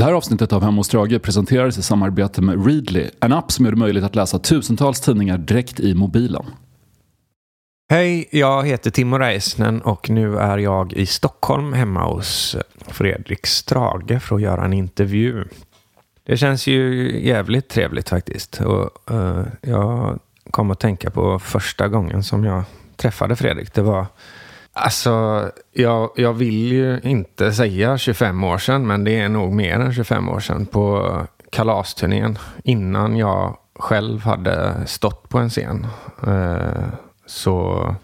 Det här avsnittet av Hemma hos Strage presenteras i samarbete med Readly, en app som gör det möjligt att läsa tusentals tidningar direkt i mobilen. Hej, jag heter Timo Räisnen och nu är jag i Stockholm hemma hos Fredrik Strage för att göra en intervju. Det känns ju jävligt trevligt faktiskt. Och, uh, jag kom att tänka på första gången som jag träffade Fredrik. Det var Alltså, jag, jag vill ju inte säga 25 år sedan, men det är nog mer än 25 år sedan på kalasturnén. Innan jag själv hade stått på en scen eh, så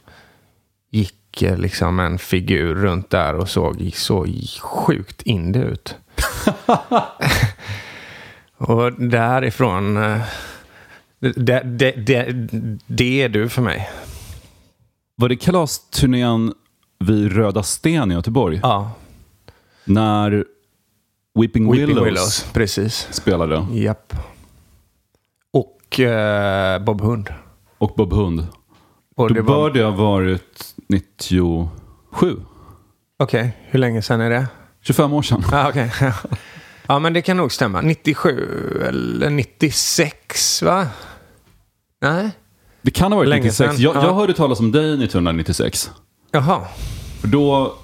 gick eh, liksom en figur runt där och såg så sjukt indie ut. och därifrån, eh, det, det, det, det är du för mig. Var det kalasturnén vid Röda Sten i Göteborg? Ja. När Weeping, Weeping Willows, Willows, precis. spelade. Japp. Och eh, Bob Hund. Och Bob Hund. Och Då det bör det ha varit 97. Okej, hur länge sedan är det? 25 år sedan. Ah, okej. ja, men det kan nog stämma. 97 eller 96, va? Nej? Det kan ha varit Länge 96. sedan, Jag, ja. jag hörde talas om dig 1996. Jaha. För då,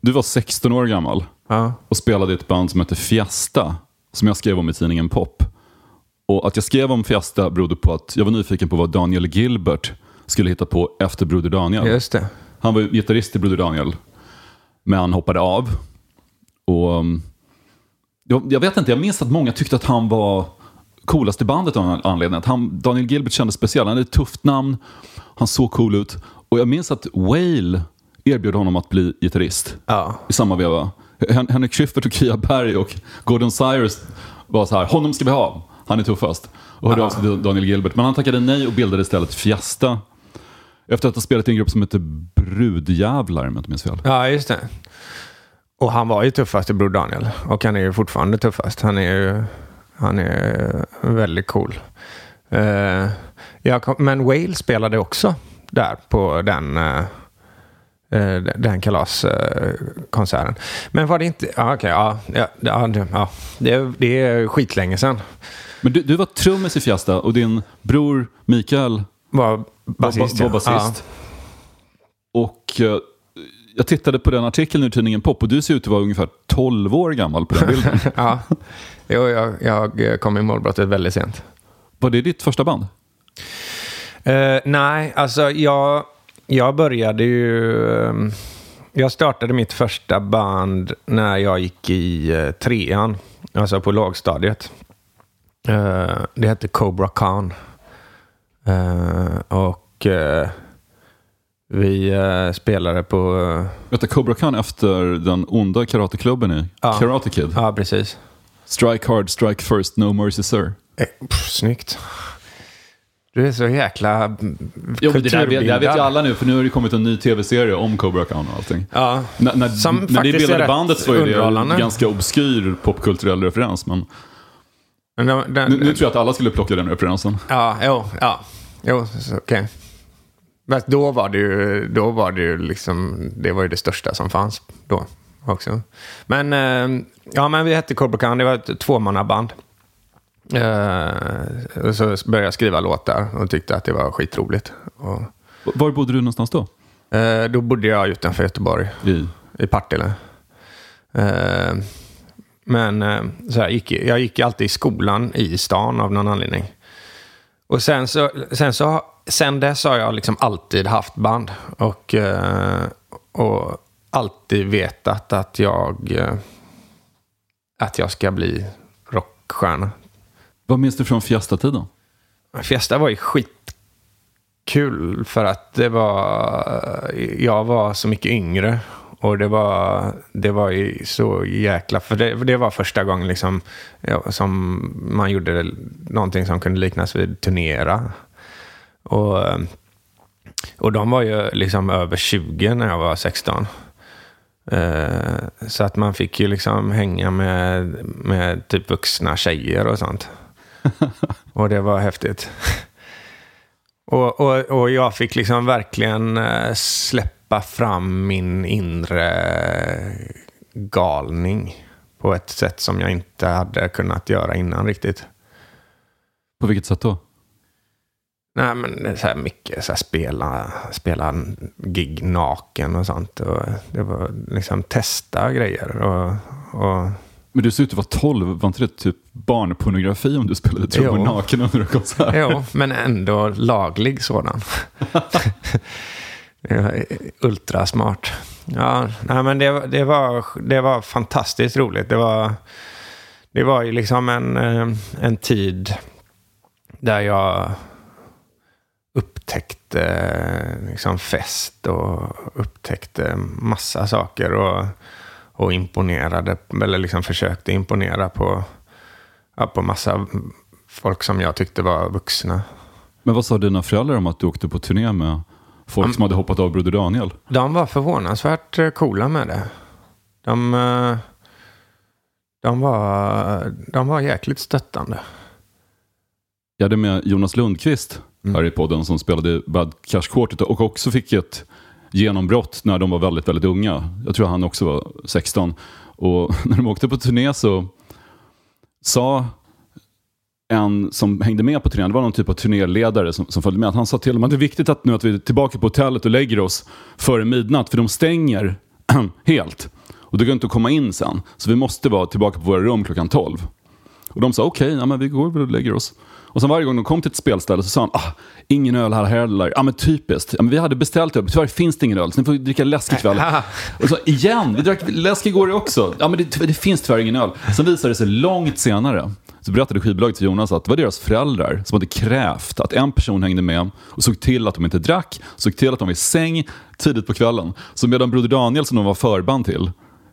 du var 16 år gammal Ja. och spelade i ett band som hette Fiesta. Som jag skrev om i tidningen Pop. Och att jag skrev om Fiesta berodde på att jag var nyfiken på vad Daniel Gilbert skulle hitta på efter Broder Daniel. Just det. Han var gitarrist i Broder Daniel. Men han hoppade av. Och um, jag, jag vet inte, jag minns att många tyckte att han var coolast i bandet av en anledning. Att han, Daniel Gilbert kändes speciell. Han hade ett tufft namn. Han såg cool ut. Och jag minns att Whale erbjöd honom att bli gitarrist Ja. i samma veva. Hen- Henrik Schyffert och Kia Berg och Gordon Cyrus var så här, honom ska vi ha. Han är tuffast. Och hörde av sig till Daniel Gilbert. Men han tackade nej och bildade istället Fiesta. Efter att ha spelat i en grupp som heter Brudjävlar, om jag inte minns fel. ja, just det. Och han var ju tuffast i Bror Daniel. Och han är ju fortfarande tuffast. Han är ju han är väldigt cool. Eh, jag kom, men Whale spelade också där på den, uh, den kalaskonserten. men var det inte... Ja, okej. ja, ja, ja, det- ja, det, är skitlänge sedan. Men du, du var trummis i Fiesta och din bror Mikael Var basist, var, var basist. Och eh, jag tittade på den artikeln i tidningen Pop och du ser ut att vara ungefär 12 år gammal på den bilden. Ja. Jo, jag, jag kom i målbrottet väldigt sent. var det ditt första band? Eh, nej, alltså jag, jag började ju... ehm, jag startade mitt första band när jag gick i eh, trean, alltså på lågstadiet. Eh, det hette Cobra Khan. Och vi spelade på... du, Cobra Khan efter den onda karateklubben i. Karate Kid. ja, precis. Strike hard, strike first, no mercy sir. Eh, pff, snyggt. Du är så jäkla mm, Jo, det, där, vet- det här vet ju alla nu, för nu har det kommit en ny tv-serie om Cobra Khan och allting. Ja, När, när, Som när är bildade bandet så ju det en ganska obskyr popkulturell referens. Men den, den, nu, nu tror jag att alla skulle plocka den referensen. Ja, jo, ja. Jo, okej. Men då var det ju, då var det ju liksom, det var ju det största som fanns då också. Men, eh, ja men vi hette Cobra Khan, det var ett tvåmannaband. Eh, och så började jag skriva låtar och tyckte att det var skitroligt. Och, Var bodde du någonstans då? eh, då bodde jag utanför Göteborg, I? i Partille. Men så här, gick, jag gick alltid i skolan i stan av någon anledning. Och sen så, sen så, sen dess har jag liksom alltid haft band. Och, och alltid vetat att jag, eh, att jag ska bli rockstjärna. Vad minns du från Fiesta-tiden? Fiesta var ju skitkul för att det var, jag var så mycket yngre. Och det var, det var ju så jäkla, för det, det var första gången liksom, ja, som man gjorde någonting som kunde liknas vid turnera. Och, och de var ju liksom över 20 när jag var 16. Eh, Så att man fick ju liksom hänga med, med typ vuxna tjejer och sånt. Och det var häftigt. Och, och, och jag fick liksom verkligen eh, släppa fram min inre galning på ett sätt som jag inte hade kunnat göra innan riktigt. På vilket sätt då? Nej, men så här mycket så här spela, spela gig naken och sånt. Och det var liksom testa grejer. Och, och Men du ser ut att vara 12, var inte det typ barnpornografi om du spelade trummor naken under en konsert? Jo, men ändå laglig sådan. Ultrasmart. Ja, nej, men det, det, var, det var fantastiskt roligt. Det var, det var ju liksom en, eh, en tid där jag upptäckte liksom fest och upptäckte massa saker och, och imponerade, eller liksom försökte imponera på, ja, på massa folk som jag tyckte var vuxna. Men vad sa dina föräldrar om att du åkte på turné med folk som hade hoppat av Broder Daniel? De var förvånansvärt eh, coola med det. De, eh, de, var, de var jäkligt stöttande. Jag hade med Jonas Lundqvist Mm. här i podden som spelade i Bad Cash Quartet och också fick ett genombrott när de var väldigt, väldigt unga. Jag tror han också var 16. Och när de åkte på turné så sa en som hängde med på turnén, det var någon typ av turnéledare som, som följde med, att han sa till dem att det är viktigt att nu att vi är tillbaka på hotellet och lägger oss före midnatt, för de stänger helt. Och det går inte att komma in sen. Så vi måste vara tillbaka på våra rum klockan 12. Och de sa okej, ja, men vi går väl och lägger oss. Och sen varje gång de kom till ett spelställe så sa han, ah, ingen öl här heller. Ja men typiskt. Ja, men vi hade beställt öl, tyvärr finns det ingen öl, så ni får dricka läsk ikväll. och så igen, vi drack läsk igår också. Ja men det, det finns tyvärr ingen öl. Sen visade det sig långt senare, så berättade skivbolaget till Jonas att det var deras föräldrar som hade krävt att en person hängde med och såg till att de inte drack, såg till att de var i säng tidigt på kvällen. Så medan Broder Daniel, som de var förband till,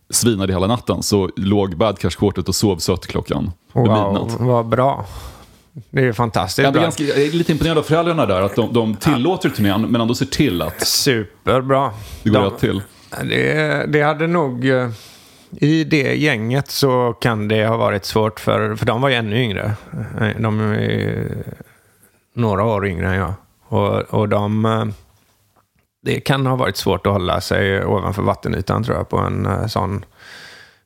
svinade hela natten så låg Bad Cash Quartet och sov sött klockan. Wow, vad bra. Det är fantastiskt Jag, bra. ganska, jag är lite imponerad av föräldrarna där, att de, de tillåter turnén men ändå ser till att Superbra. det går De- rätt till. Det, det hade nog... eh, I det gänget så kan det ha varit svårt för... För de var ju ännu yngre. Eh, De är några år yngre än jag. Och, och de... eh, Det kan ha varit svårt att hålla sig ovanför vattenytan tror jag på en sån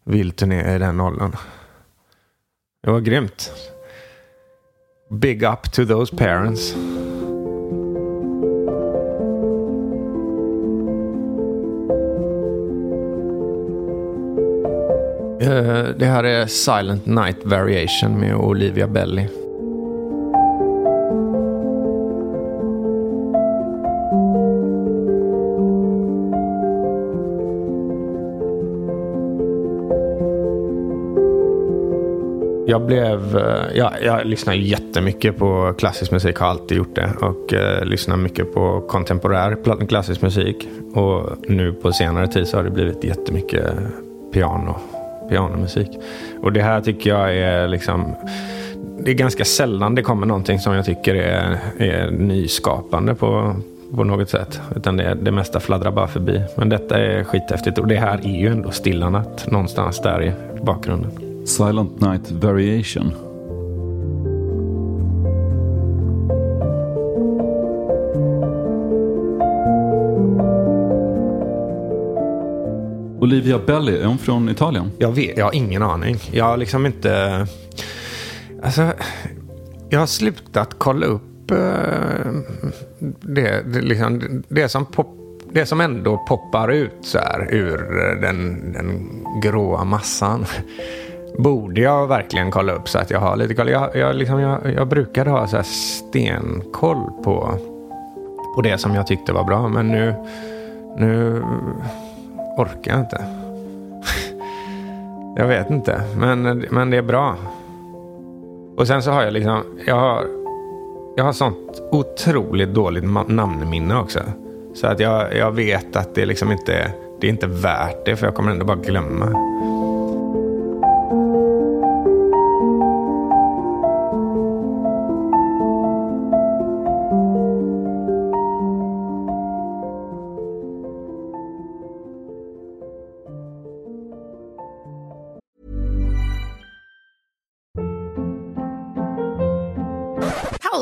vild turné i den åldern. Det var grymt. Big up to those parents. Eh, det här är Silent Night Variation med Olivia Belly. Jag blev... Eh, jag, jag lyssnar jättemycket på klassisk musik, har alltid gjort det. Och eh, lyssnar mycket på kontemporär klassisk musik. Och nu på senare tid så har det blivit jättemycket piano, pianomusik. Och det här tycker jag är liksom... Det är ganska sällan det kommer någonting som jag tycker är, är nyskapande på, på något sätt. Utan det, det mesta fladdrar bara förbi. Men detta är skithäftigt och det här är ju ändå Stilla natt någonstans där i bakgrunden. Silent Night Variation. Olivia Belli, är hon från Italien? Jag, vet, jag har ingen aning. Jag har liksom inte... Alltså, jag har slutat kolla upp uh, det, det, liksom, det, som pop, det som ändå poppar ut så här ur den, den gråa massan. Borde jag verkligen kolla upp så att jag har lite koll. Jag, jag, liksom, jag, jag brukade ha så här stenkoll på, på det som jag tyckte var bra. Men nu, nu orkar jag inte. Jag vet inte, men, men det är bra. Och sen så har jag liksom, jag har, jag har sånt otroligt dåligt namnminne också. Så att jag, jag vet att det liksom inte är, det är inte värt det, för jag kommer ändå bara glömma.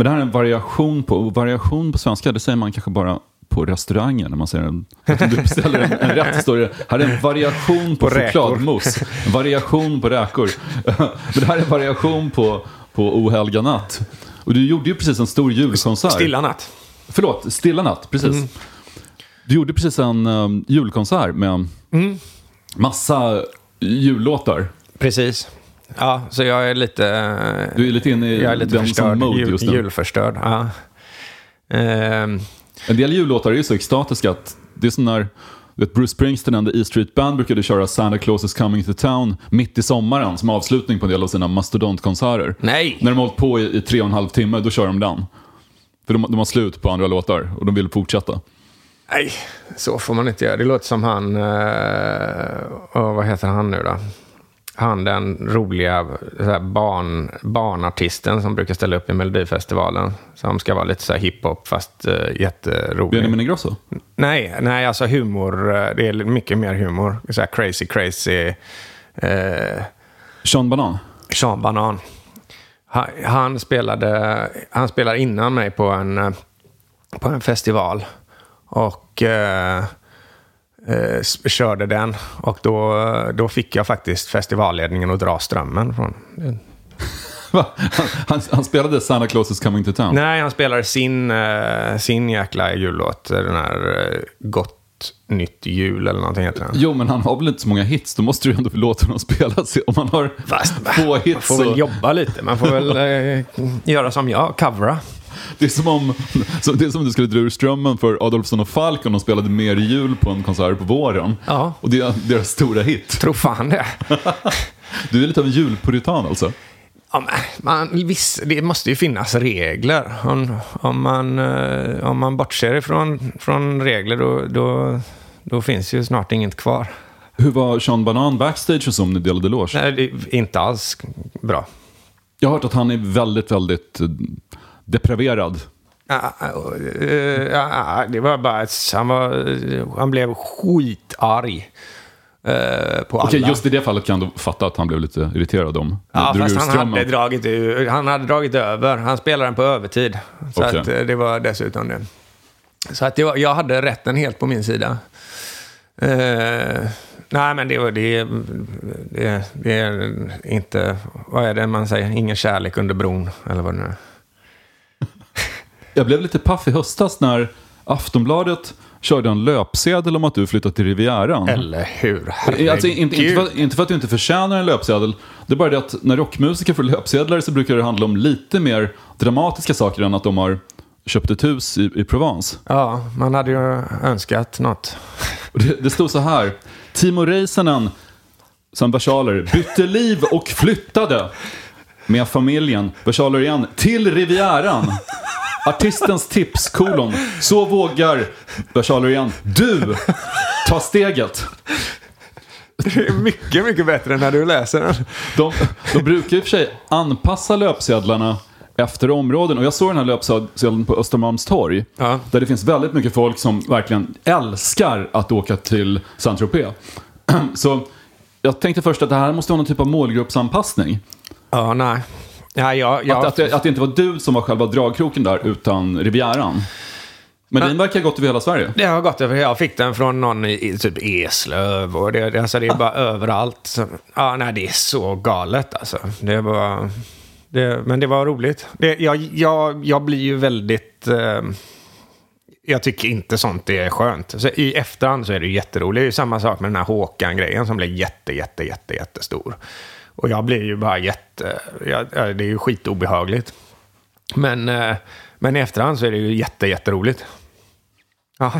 Men det här är en variation på, variation på svenska, det säger man kanske bara på restauranger när man säger en, att du beställer en, en rätt står det, här är en variation på, På chokladmousse, en variation på räkor. Men det här är en variation på, på ohelga natt. Och du gjorde ju precis en stor julkonsert. Stilla natt. Förlåt, Stilla natt, precis. Du gjorde precis en um, julkonsert med massa jullåtar. Precis. Ja, så jag är lite... Du är lite inne i jag är lite den som förstörd. mode Jul, just nu. julförstörd. Ja. Ehm, En del jullåtar är ju så extatiska att det är som när vet, Bruce Springsteen and the E Street Band brukade köra Santa Claus is coming to town mitt i sommaren som avslutning på en del av sina mastodontkonserter. Nej. När de har hållit på i, i tre och en halv timme, då kör de den. För de, de har slut på andra låtar och de vill fortsätta. Nej, så får man inte göra. Det låter som han... Uh, vad heter han nu då? Han den roliga så här barn, barnartisten som brukar ställa upp i Melodifestivalen. Som ska vara lite så här hiphop fast uh, jätterolig. Benjamin Ingrosso? Nej, nej, alltså humor. eh, Det är mycket mer humor. Så här crazy, crazy. Uh, Sean Banan? Sean Banan. Han, han, spelade, han spelade innan mig på en, på en festival. Och eh, eh, körde den. Och då, då fick jag faktiskt festivalledningen att dra strömmen från. Han, han, spelade Santa Claus is coming to town? Nej, han spelade sin, eh, sin jäkla jullåt. Den här eh, Gott nytt jul eller någonting heter den. Jo, men han har väl inte så många hits, då måste du ju ändå låta honom spela. sig. Om man har Fast, få Man hits får så... väl jobba lite. Man får väl eh, göra som jag, covera. Det är som om, det är som om du skulle dra ur strömmen för Adolfsson och Falk om de spelade mer jul på en konsert på våren. Ja. Och det är deras stora hit. Tror fan det. Du är lite av en julpuritan alltså. Ja, man, viss, det måste ju finnas regler. Om, om, man, eh, om man bortser ifrån från regler då, då, då finns ju snart inget kvar. Hur var Sean Banan backstage och så om ni delade loge? Nej, det är inte alls bra. Jag har hört att han är väldigt, väldigt eh, depraverad. Ja, eh, ja, det var bara han, var, han blev skitarg eh, på alla. Okej, just i det fallet kan du fatta att han blev lite irriterad om. Ja, fast han strömmen. hade, dragit, ur- han hade dragit över. Han spelade den på övertid. Så Okej. att, eh, det var dessutom det. Så att det var, jag hade rätten helt på min sida. Eh, nej, men det, var, det, det, det är inte... Vad är det man säger? Ingen kärlek under bron, eller vad det nu är. Jag blev lite paff i höstas när Aftonbladet körde en löpsedel om att du flyttat till Rivieran. Eller hur? Alltså, inte, inte, för, inte för att du inte förtjänar en löpsedel. Det är bara det att när rockmusiker får löpsedlar så brukar det handla om lite mer dramatiska saker än att de har köpt ett hus i, i Provence. Ja, man hade ju önskat något. Det, det stod så här. Timo Räisänen, som versaler, bytte liv och flyttade med familjen, versaler igen, till Rivieran. Artistens tips, kolon. Så vågar, versaler igen, du ta steget. Det är mycket, mycket bättre när du läser den. De, de brukar i och för sig anpassa löpsedlarna efter områden. Och jag såg den här löpsedeln på Östermalmstorg. Ja. Där det finns väldigt mycket folk som verkligen älskar att åka till Saint-Tropez. Så jag tänkte först att det här måste vara någon typ av målgruppsanpassning. Ja, nej. Ja, jag, jag, Att, att, det, att det inte var du som var själva dragkroken där, utan Rivieran. Men din verkar ha gått över hela Sverige. Det har gått över. Jag fick den från någon i, typ Eslöv och det, alltså det är bara överallt. Så, ja, nej, det är så galet alltså. Det var, det, men det var roligt. Det, jag, jag, jag blir ju väldigt... Eh, jag tycker inte sånt är skönt. Så I efterhand så är det ju jätteroligt. Det är ju samma sak med den här Håkan-grejen som blev jätte, jätte, jätte, jättestor. Och jag blir ju bara jätte... Ja, ja, det är ju skitobehagligt. Men, eh, men i efterhand så är det ju jätte, jätteroligt. Ja.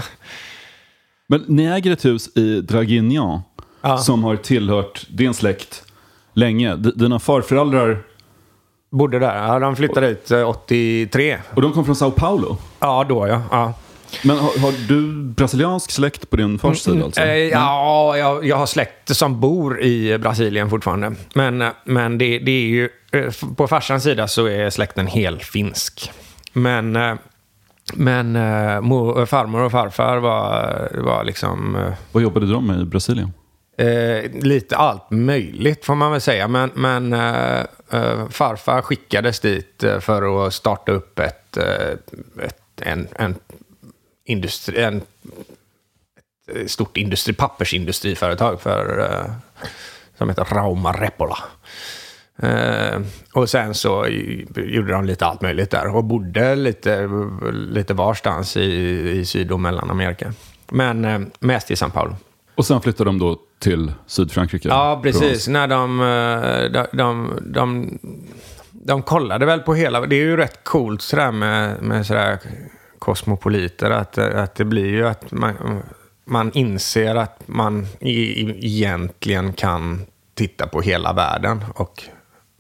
Men ni äger ett hus i Draguignan Ja. som har tillhört din släkt länge. D- dina farföräldrar, Bodde där. Ja, de flyttade ut eh, 83. och de kom från Sao Paulo. Ja, då ja. ja. Men har, har du brasiliansk släkt på din fars sida alltså? Eh, ja, jag, jag har släkt som bor i Brasilien fortfarande. Men, men det, det är ju... eh, På farsans sida så är släkten helt finsk. Men, eh, men mor, farmor och farfar var, var liksom... Vad jobbade de med i Brasilien? Eh, lite allt möjligt får man väl säga. Men, men eh, farfar skickades dit för att starta upp ett, ett, en, en, industri, en, ett stort industri, pappersindustriföretag för, eh, som heter Rauma Repola. Eh, och sen så gjorde de lite allt möjligt där och bodde lite, lite varstans i, i Syd och Mellanamerika. Men eh, mest i São Paulo. Och sen flyttade de då till Sydfrankrike? Ja, precis. När de, de, de, de, de kollade väl på hela... Det är ju rätt coolt sådär med, med sådär kosmopoliter. Att, att det blir ju att man, man inser att man i, i, egentligen kan titta på hela världen och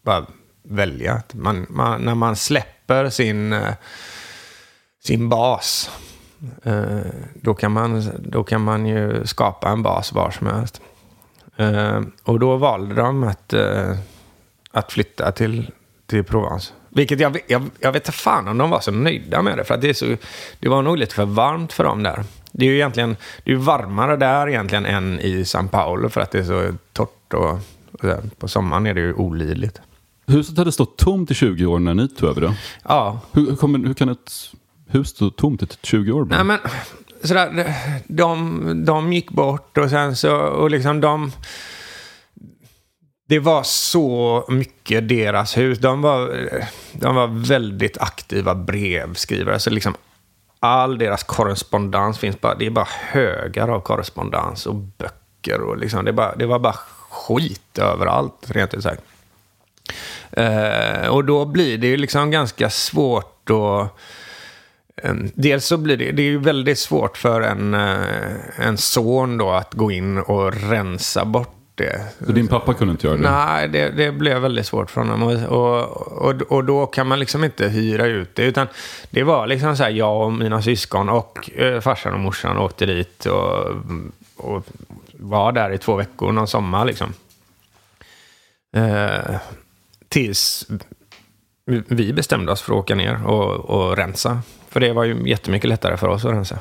bara välja. Man, man, när man släpper sin, eh, sin bas eh, då, kan man, då kan man ju skapa en bas var som helst. Eh, och då valde de att, att flytta till, till Provence. Vilket jag, jag, jag vet inte fan om de var så nöjda med det. För att det, är så, det var nog lite för varmt för dem där. Det är ju egentligen det är varmare där egentligen än i São Paulo för att det är så torrt och, och på sommaren är det ju olidligt. Huset hade stått tomt i 20 år när ni tog över det. Ja, Hur, hur, kommer, hur kan ett hus stå tomt i 20 år? bara? Nej, men sådär, de, de gick bort och sen så, och liksom de... Det var så mycket deras hus. De var, de var väldigt aktiva brevskrivare. Så liksom all deras korrespondens finns bara, det är bara högar av korrespondens och böcker. Och liksom, det, bara, det var bara skit överallt, rent ut sagt. Eh, och då blir det ju liksom ganska svårt att... Eh, Dels så blir det, det är ju väldigt svårt för en, eh, en son då att gå in och rensa bort det. Så din pappa kunde inte göra det? Nej, det, det blev väldigt svårt för honom. Och, och, och, då kan man liksom inte hyra ut det. Utan det var liksom så här, jag och mina syskon och eh, farsan och morsan åkte dit och, och var där i två veckor någon sommar liksom. Eh, tills vi- vi bestämde oss för att åka ner och, och rensa. För det var ju jättemycket lättare för oss att rensa.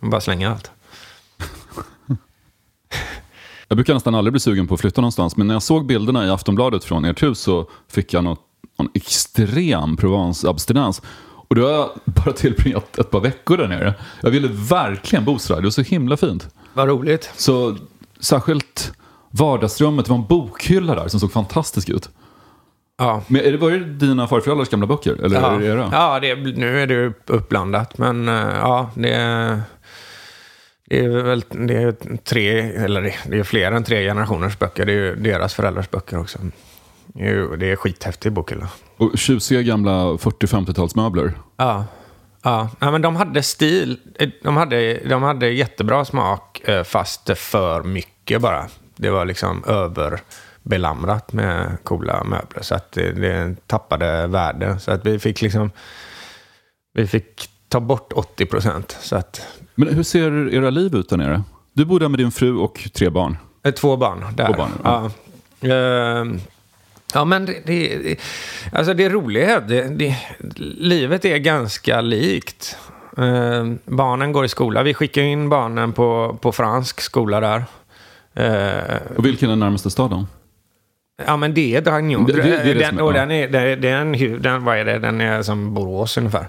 Bara slänga allt. Jag brukar nästan aldrig bli sugen på att flytta någonstans, men när jag såg bilderna i Aftonbladet från ert hus så fick jag något, någon extrem Provence-abstinens. Och då har jag bara tillbringat ett par veckor där nere. Jag ville verkligen bo så där, det var så himla fint. Vad roligt. Så särskilt vardagsrummet, det var en bokhylla där som såg fantastisk ut. Ja. Men är det, det dina farföräldrars gamla böcker? Eller är Ja, det era? ja det, nu är det uppblandat. Men eh, ja, det är, det är väl det är tre, eller det- är fler än tre generationers böcker. Det är ju deras föräldrars böcker också. Det är, ju- det är skithäftig bokhylla. Och tjusiga gamla 40-50-talsmöbler. Ja. Ja, ja, men de hade stil. De hade, de hade jättebra smak, eh, fast för mycket bara. Det var liksom överbelamrat med coola möbler. Så att det, det tappade värde. Så att vi fick liksom... Vi fick ta bort 80 procent. Så att, Men hur ser era liv ut där nere? Du bor där med din fru och tre barn. eh, två barn där. Två barn, ja. ja. Ehm, ja, men det, det, alltså det roliga är det, det, livet är ganska likt. Ehm, barnen går i skola. Vi skickar in barnen på, på fransk skola där. Ehm, Och vilken är närmaste staden? Ja, men det är det den, och den är, den, den, vad är det? Den är som Borås ungefär.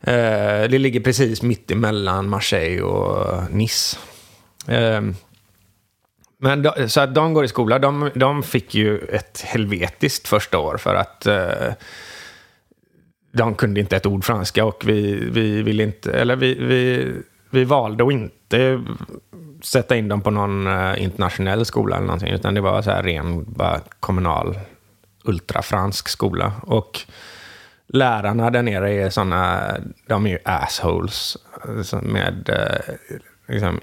Eh, det ligger precis mitt emellan Marseille och Nice. Eh, men de, så att de går i skola. De, de fick ju ett helvetiskt första år för att eh, de kunde inte ett ord franska och vi, vi ville inte, eller vi, vi, vi valde att inte sätta in dem på någon eh, internationell skola eller någonting, utan det var så här ren bara kommunal ultrafransk skola. Och lärarna där nere är sådana, de är ju assholes med eh, liksom,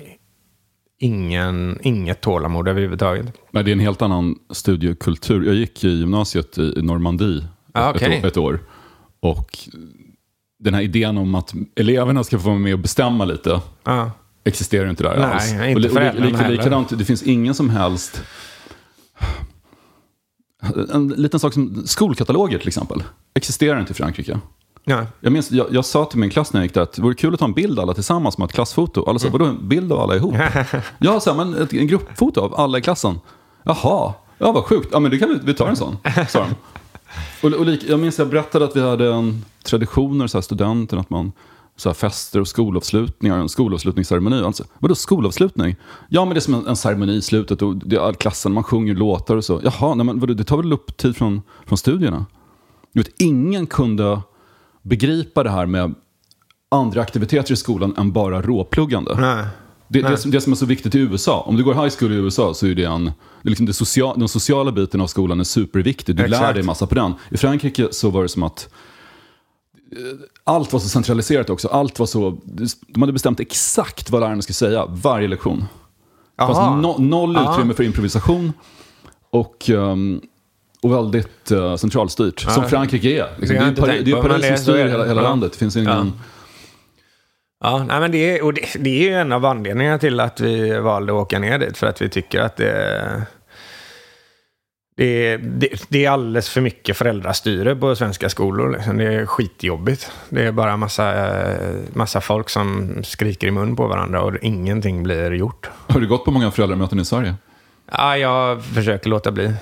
ingen, inget tålamod överhuvudtaget. Nej, det är en helt annan studiekultur. Jag gick i gymnasiet i Normandie Ah, ett, okej. år, ett år. Och den här idén om att eleverna ska få vara med och bestämma lite Ja. existerar inte där Nej, alls. inte och, och, heller. likadant, det finns ingen som helst... En liten sak som skolkataloger till exempel. Existerar inte i Frankrike. Ja. Jag, minns, jag, jag sa till min klass när jag gick där att det vore kul att ta en bild alla tillsammans med ett klassfoto. Alla sa, vadå en bild av alla ihop? ja, så här, men ett, en gruppfoto av alla i klassen. Jaha, ja vad sjukt. Ja men det kan vi, vi tar en sån, sa de. Och, och lik, jag minns jag berättade att vi hade en traditioner, så här, studenten, att man så här, fester och skolavslutningar, en skolavslutningsceremoni. Alltså, vadå skolavslutning? Ja, men det är som en, en ceremoni i slutet och det är klassen, man sjunger låtar och så. Jaha, nej, men vadå, det tar väl upp tid från, från studierna? Du vet, ingen kunde begripa det här med andra aktiviteter i skolan än bara råpluggande. Nej. Det, det, som, det som är så viktigt i USA, om du går high school i USA så är det en, det liksom det social, den sociala biten av skolan är superviktig. Du lär Exakt. dig massa på den. I Frankrike så var det som att allt var så centraliserat också. Allt var så, de hade bestämt exakt vad lärarna skulle säga varje lektion. Det fanns no, noll Aha. utrymme för improvisation och, ehm, och väldigt uh, centralstyrt. Som Frankrike är. Liksom. Det är, det Paris det- som styr hela, hela Ja. landet. Det finns ingen... Ja, nej, men det, är, och det, det är ju en av anledningarna till att vi valde att åka ner dit. För att vi tycker att det, det, är- det, det är alldeles för mycket föräldrastyre på svenska skolor. Liksom. Det är skitjobbigt. Det är bara massa, eh, massa folk som skriker i mun på varandra och ingenting blir gjort. Har du gått på många föräldramöten i Sverige? Ja, jag försöker låta bli.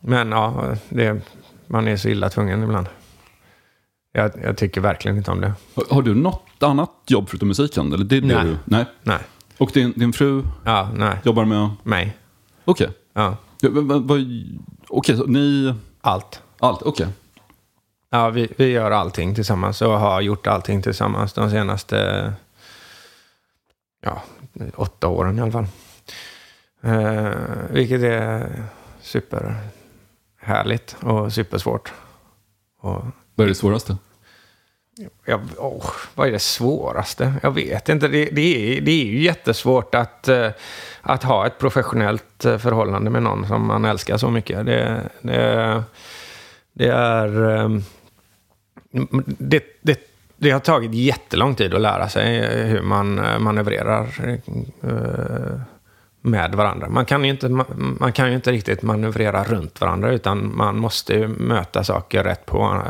Men ja, det, man är så illa tvungen ibland. Jag, jag tycker verkligen inte om det. Har, har du något annat jobb förutom musiken? Eller det det Nej. Du, nej. Nej. Och din, din fru Ja, nej. jobbar med... Mig. Okej. Ja. Ja, Okej, så ni... Allt. Allt, okej. Ja, vi, vi gör allting tillsammans och har gjort allting tillsammans de senaste ja, åtta åren i alla fall. Eh, vilket är superhärligt och supersvårt. Och Vad är det svåraste? Jag, oh, vad är det svåraste? Jag vet inte. Det, det, är, det är ju jättesvårt att, eh, att ha ett professionellt eh, förhållande med någon som man älskar så mycket. Det, det, det är... Ehm, det, det, det har tagit jättelång tid att lära sig hur man eh, manövrerar med varandra. Man kan, ju inte, man man kan ju inte riktigt manövrera runt varandra utan man måste ju möta saker rätt på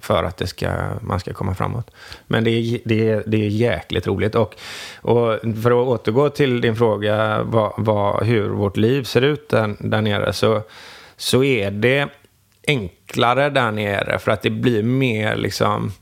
för att det ska, man ska komma framåt. Men det är, det är, det är jäkligt roligt. Och, och för att återgå till din fråga vad, vad, hur vårt liv ser ut där, där nere så, så är det enklare där nere för att det blir mer liksom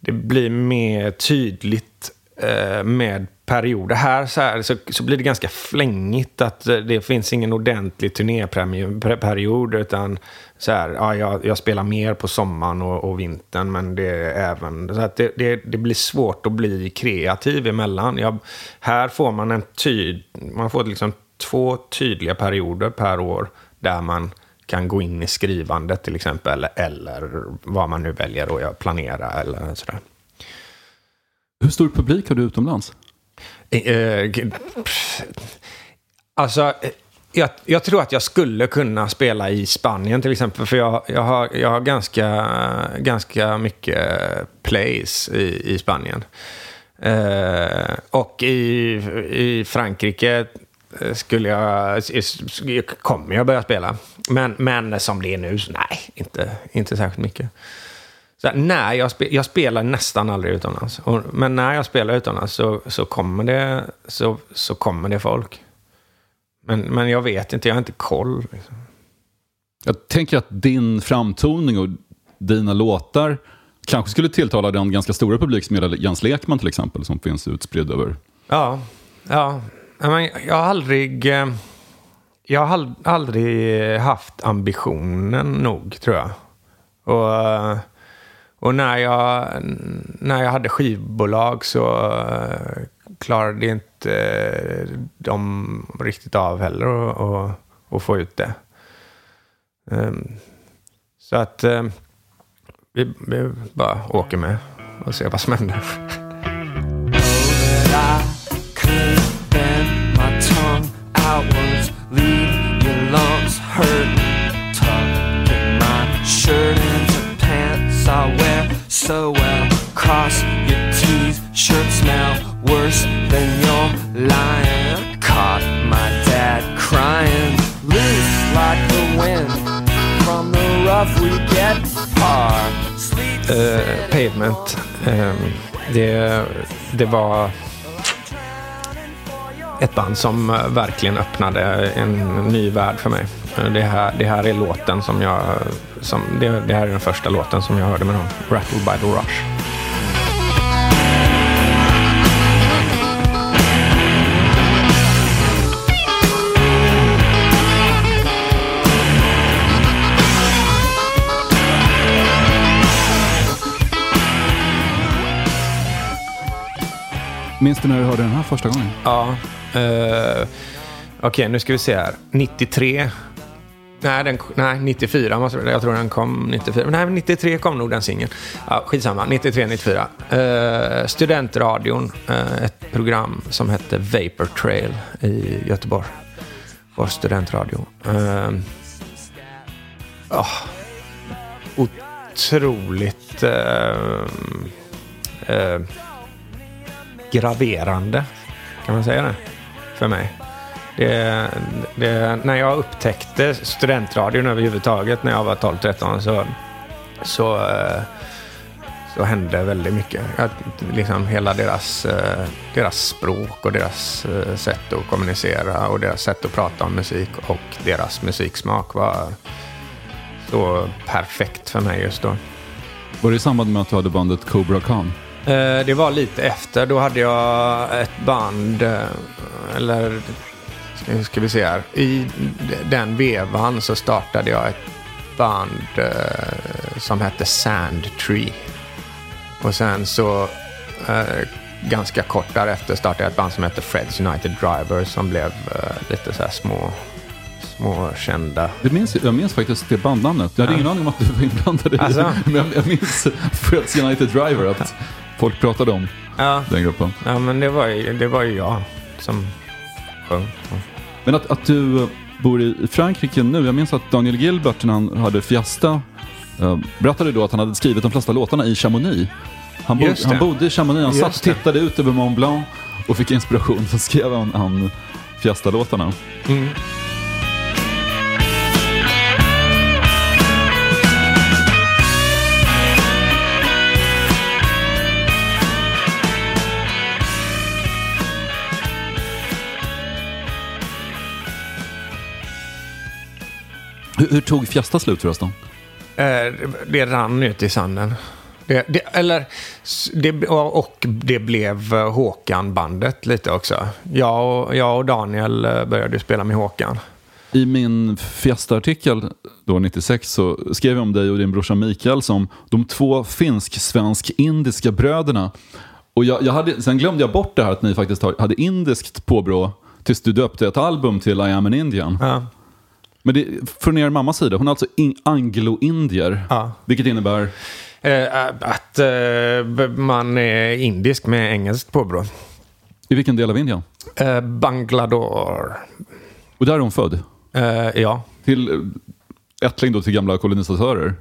det blir mer tydligt eh, med perioder. Här, så, här så, så blir det ganska flängigt att eh, det finns ingen ordentlig turnéperiod utan så här, ja, jag, jag spelar mer på sommaren och, och vintern men det är även så att det, det, det blir svårt att bli kreativ emellan. Jag, här får man en tyd, man får liksom två tydliga perioder per år där man kan gå in i skrivandet till exempel, eller vad man nu väljer att planera eller sådär. Hur stor publik har du utomlands? Eh, eh, alltså, eh, jag, jag tror att jag skulle kunna spela i Spanien till exempel. För jag, jag har, jag har ganska, ganska mycket plays i, i Spanien. Eh, och i, i Frankrike skulle jag, kommer jag börja spela. Men, men som det är nu, så nej, inte, inte särskilt mycket. Så, nej, jag, spe, jag spelar nästan aldrig utomlands. Och, men när jag spelar utomlands så, så, kommer, det, så, så kommer det folk. Men, men jag vet inte, jag har inte koll. Liksom. Jag tänker att din framtoning och dina låtar kanske skulle tilltala den ganska stora publik som gäller Jens Lekman till exempel, som finns utspridd över... Ja, ja. Men jag har aldrig... Eh, jag har aldrig haft ambitionen nog, tror jag. Och, eh, och när, jag, när jag hade skivbolag så eh, klarade inte eh, de riktigt av heller att, få ut det. Ehm, så att ehm, vi, vi bara åker med och ser vad som händer. hurt. So well. Cross your T's, shirt smell worse than your lying. Caught my dad crying, loose like the wind. From the rough we get far. Uh, pavement. Um, det, det var ett band som eh, verkligen öppnade en ny värld för mig. Eh, det här, det här är låten som jag... Som, det, det här är den första låten som jag hörde med dem. Rattle by the Rush. Minns du när du hörde den här första gången? Ja, Uh, Okej, okay, nu ska vi se här. 93. Nej, den, nej 94 måste Jag tror den kom 94. Nej, 93 kom nog den singeln. Ja, skitsamma. 93, 94. Uh, studentradion. Uh, ett program som hette Vapor Trail i Göteborg. Vår studentradio. Uh, oh, otroligt uh, graverande. Kan man säga det? för mig. Det, det, när jag upptäckte studentradion överhuvudtaget när jag var 12-13 så, så, eh, så hände väldigt mycket. Att, liksom hela deras, eh, deras språk och deras eh, sätt att kommunicera och deras sätt att prata om musik och deras musiksmak var så perfekt för mig just då. Var det i samband med att du hade bandet Cobra Khan? Det var lite efter. Då hade jag ett band eller ska, ska vi se här. I den vevan så startade jag ett band eh, som hette Sand Tree. Och sen så eh, ganska kort därefter startade jag ett band som hette Freds United Drivers som blev eh, lite så här små små kända. Jag minns, jag minns faktiskt det bandnamnet. Jag hade ja. ingen aning om att du var inblandad i det. Alltså? Men jag, jag minns Freds United Driver, att folk pratade om ja. den gruppen. Ja, men det var ju, det var ju jag som sjöng. Men att, att du bor i Frankrike nu, jag minns att Daniel Gilbert när han hade Fiesta uh, berättade då att han hade skrivit de flesta låtarna i Chamonix. Han, bo, han bodde i Chamonix, han satt och tittade ut över Mont Blanc och fick inspiration. Så skrev han, han Fiesta-låtarna. Mm. Hur, hur tog Fiesta slut förresten? Eh, det rann ut i sanden. Det, det, eller, det, och det blev eh, Håkan-bandet lite också. Jag och, jag och Daniel eh, började spela med Håkan. I min Fiesta-artikel då 96 så skrev jag om dig och din brorsa Mikael som de två finsk-svensk-indiska bröderna. Och jag, jag hade, sen glömde jag bort det här att ni faktiskt hade indiskt påbrå tills du döpte ett album till I am an Indian. Ja. Men det, från er mammas sida, hon är alltså anglo-indier. Ja. Vilket innebär? Eh, att eh, man är indisk med engelskt påbrå. I vilken del av Indien? Eh, Banglador. Och där är hon född? Eh, ja. Till eh, ättling då till gamla kolonisatörer?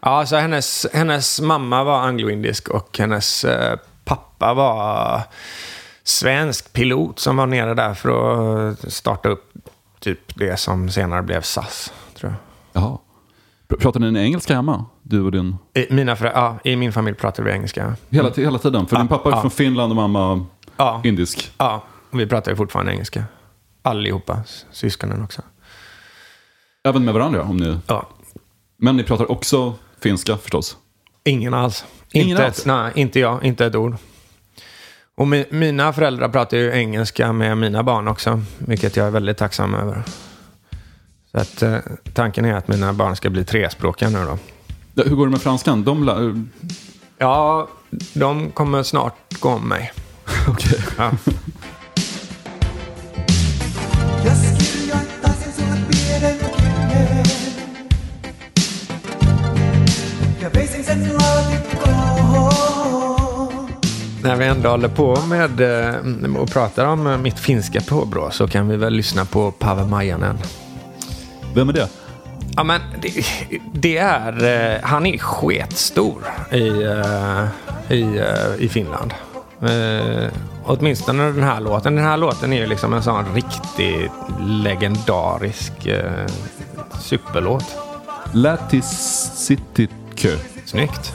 Ja, så hennes, hennes mamma var angloindisk och hennes eh, pappa var svensk pilot som var nere där för att starta upp typ det som senare blev SAS, tror jag. Jaha. Pr- Pratar ni en engelska hemma? Du och din... I, mina förä- ja, I min familj pratar vi engelska. Hela, hela tiden? För din pappa är ja. från Finland och mamma Ja, indisk. ja och vi pratar ju fortfarande engelska. Allihopa, syskonen också. Även med varandra? Om ni... Ja. Men ni pratar också finska förstås? Ingen alls. Ingen inte alls? Ett, nej, inte jag. Inte ett ord. Och mi, mina föräldrar pratar ju engelska med mina barn också, vilket jag är väldigt tacksam över. Så att, eh, tanken är att mina barn ska bli trespråkiga nu då. Hur går det med franskan? De. Ja, de kommer snart gå om mig. Okej. Ja. När vi ändå håller på med eh, och pratar om eh, mitt finska påbrå så kan vi väl lyssna på Pave Majanen. Vem är det? Ja, men det, det är... eh, Han är sketstor i, i, i Finland. Eh, åtminstone den här låten. Den här låten är ju liksom en sån riktig legendarisk eh, superlåt. Lätis City Kö. Snyggt.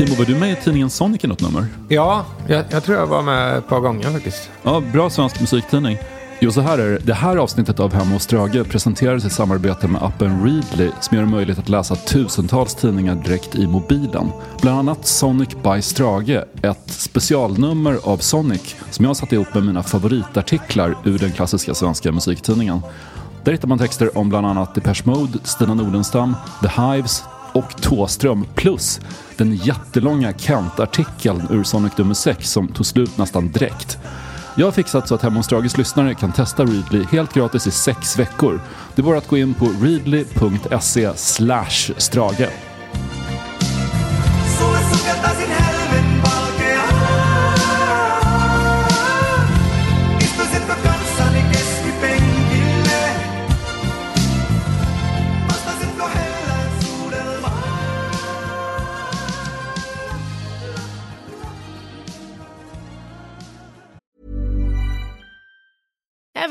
Timo, var du med i tidningen Sonic i något nummer? Ja, jag, jag tror jag var med ett par gånger faktiskt. Ja, bra svensk musiktidning. Jo, så här är det. Det här avsnittet av Hemma hos Strage presenteras i samarbete med appen Readly som gör det möjligt att läsa tusentals tidningar direkt i mobilen. Bland annat Sonic by Strage, ett specialnummer av Sonic som jag har satt ihop med mina favoritartiklar ur den klassiska svenska musiktidningen. Där hittar man texter om bland annat Depeche Mode, Stina Nordenstam, The Hives och Tåström plus den jättelånga Kent-artikeln ur Sonic nummer 6 som tog slut nästan direkt. Jag har fixat så att Hemma hos Drages lyssnare kan testa Readly helt gratis i sex veckor. Det är bara att gå in på readly.se slash strage.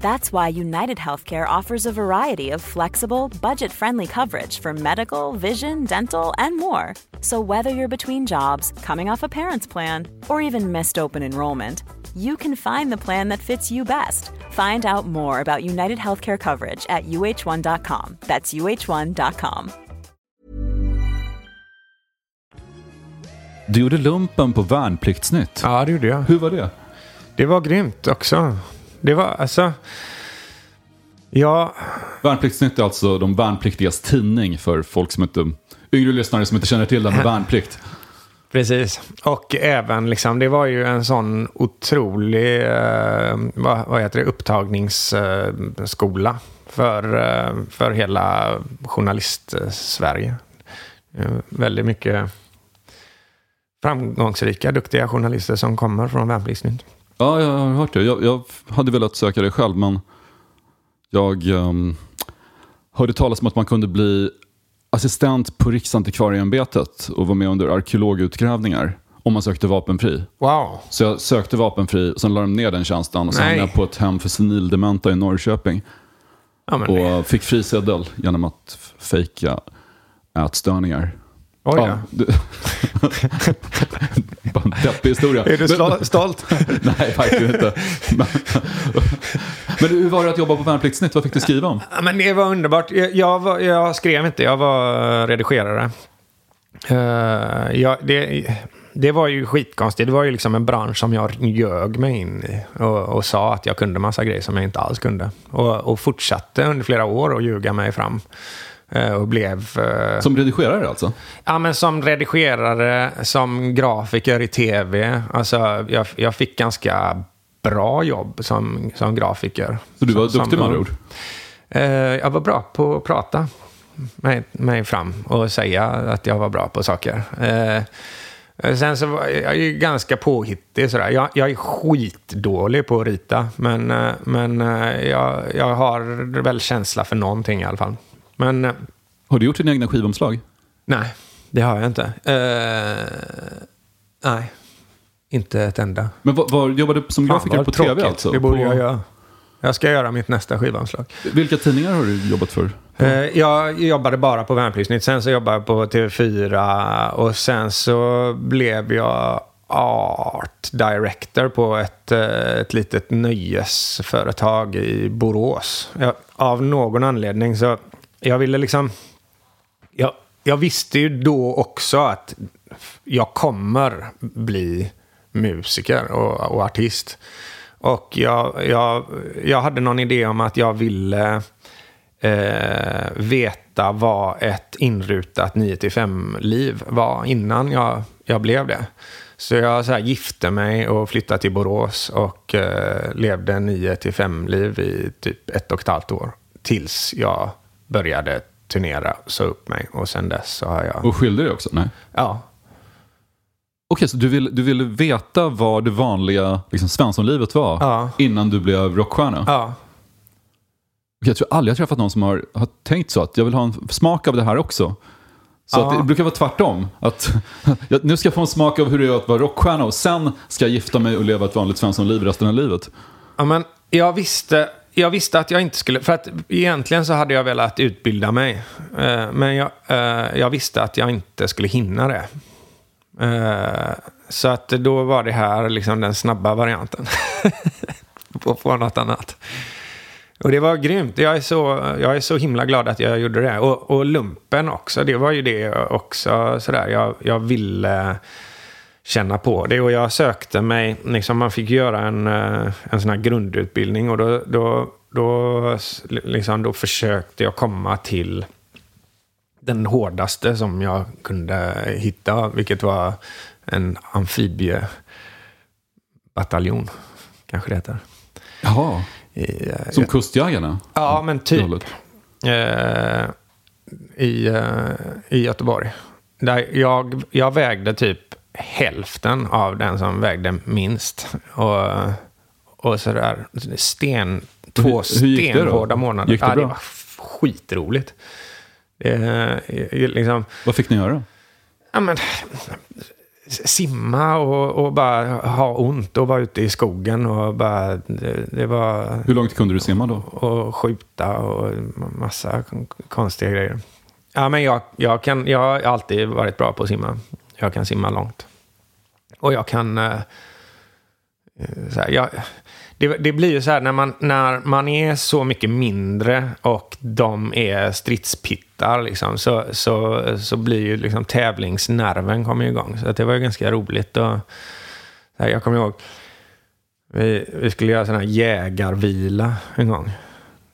That's why United Healthcare offers a variety of flexible, budget friendly coverage for medical, vision, dental, and more. So, whether you're between jobs, coming off a parent's plan, or even missed open enrollment, you can find the plan that fits you best. Find out more about United Healthcare coverage at uh1.com. That's uh1.com. Du gjorde lumpen på Värnpliktsnytt. Ja, det gjorde jag. Hur var det? Det var grymt också. Det var alltså... Ja, Värnpliktsnytt är alltså de värnpliktigas tidning för folk som inte... Yngre lyssnare som inte känner till det med värnplikt. Precis. Och även liksom, det var ju en sån otrolig, eh, vad, vad heter det, upptagningsskola för, eh, för hela journalist-Sverige. Eh, väldigt mycket framgångsrika, duktiga journalister som kommer från Värnpliktsnytt. Ja, jag har hört det. Jag, jag hade velat söka det själv, men jag ehm, hörde talas om att man kunde bli assistent på Riksantikvarieämbetet och vara med under arkeologutgrävningar om man sökte vapenfri. Wow. Så jag sökte vapenfri, och sen la de ner den tjänsten och sen Nej. hamnade jag på ett hem för senildementa i Norrköping. Ja, Och fick frisedel genom att fejka ätstörningar. oj, Ja, ja. Bara en deppig historia. Är du stolt? Nej, verkligen inte. Men, men hur var det att jobba på Värnpliktsnytt? Vad fick du skriva om? Ja, men det var underbart. Jag, jag, var, jag skrev inte, jag var redigerare. Uh, jag, det, det var ju skitkonstigt. Det var ju liksom en bransch som jag ljög mig in i. Och, och sa att jag kunde massa grejer som jag inte alls kunde. Och, och fortsatte under flera år att ljuga mig fram. Eh, och blev... eh, Som redigerare alltså? Ja, men som redigerare, som grafiker i tv. Alltså, jag, jag fick ganska bra jobb som, som grafiker. Så du var Som- duktig med andra ord? Eh, jag var bra på att prata mig, mig fram och säga att jag var bra på saker. Sen så var jag ju ganska påhittig sådär. Jag, jag är skitdålig på att rita, men, men jag, jag har väl känsla för någonting i alla fall. Men eh, Har du gjort dina egna skivomslag? nej, det har jag inte. Eh, nej, inte ett enda. Men vad, vad, jobbade du som grafiker på vad tv tråkigt. alltså? Det borde på, jag göra. Jag ska göra mitt nästa skivomslag. Vilka tidningar har du jobbat för? Eh, Jag jobbade bara på Värnpliktsnytt. Sen så jobbade jag på TV4 och sen så blev jag art director på ett, ett litet nöjesföretag i Borås. Jag, av någon anledning så jag ville liksom... Jag, jag visste ju då också att jag kommer bli musiker och, och artist. Och jag, jag, jag hade någon idé om att jag ville eh, veta vad ett inrutat 9-5-liv var innan jag, jag blev det. Så jag så här, gifte mig och flyttade till Borås och eh, levde 9-5-liv i typ ett och ett halvt år. Tills jag började turnera, sa upp mig och sen dess så har jag... Och skilde dig också? Nej. Ja, Okej, så du ville, du ville veta vad det vanliga liksom, Svenssonlivet var Ja. innan du blev rockstjärna? ja. Okej, Jag tror aldrig jag träffat någon som har, har tänkt så, att jag vill ha en smak av det här också. Så Ja. att det brukar vara tvärtom. Att, nu ska jag få en smak av hur det är att vara rockstjärna och sen ska jag gifta mig och leva ett vanligt Svenssonliv resten av livet. Ja, men jag visste, jag visste att jag inte skulle... För att egentligen så hade jag velat utbilda mig. Eh, men jag, eh, jag visste att jag inte skulle hinna det. Eh, så att då var det här liksom den snabba varianten. på, på något annat. Och det var grymt. Jag är så, jag är så himla glad att jag gjorde det. Och, och lumpen också. Det var ju det också. Sådär. Jag, jag ville känna på det. Och jag sökte mig, liksom man fick göra en, eh, en sån här grundutbildning. Och då, då, då, liksom, då försökte jag komma till den hårdaste som jag kunde hitta. Vilket var en amfibiebataljon, kanske det heter. Jaha, I, eh, som Kustjägarna? Ja, men typ. Eh, i, eh, I Göteborg. Där jag, jag vägde typ hälften av den som vägde minst. Och, och sådär. Sten, två stenhårda månader. Gick det ja, bra? det var skitroligt. Det, eh, liksom, Vad fick ni göra? ja, men, simma och, och bara ha ont och vara ute i skogen. Och bara, det, det var Hur långt kunde du simma då? och skjuta och massa kon- konstiga grejer. Ja, men jag, jag, kan, jag har alltid varit bra på att simma. Jag kan simma långt. Och jag kan... eh, eh, så här, jag, det, det blir ju så här när man, när man är så mycket mindre och de är stridspittar liksom, så, så, så blir ju liksom tävlingsnerven kommer igång. Så att det var ju ganska roligt. Och, här, jag kommer ihåg Vi, vi skulle göra sån här jägarvila en gång.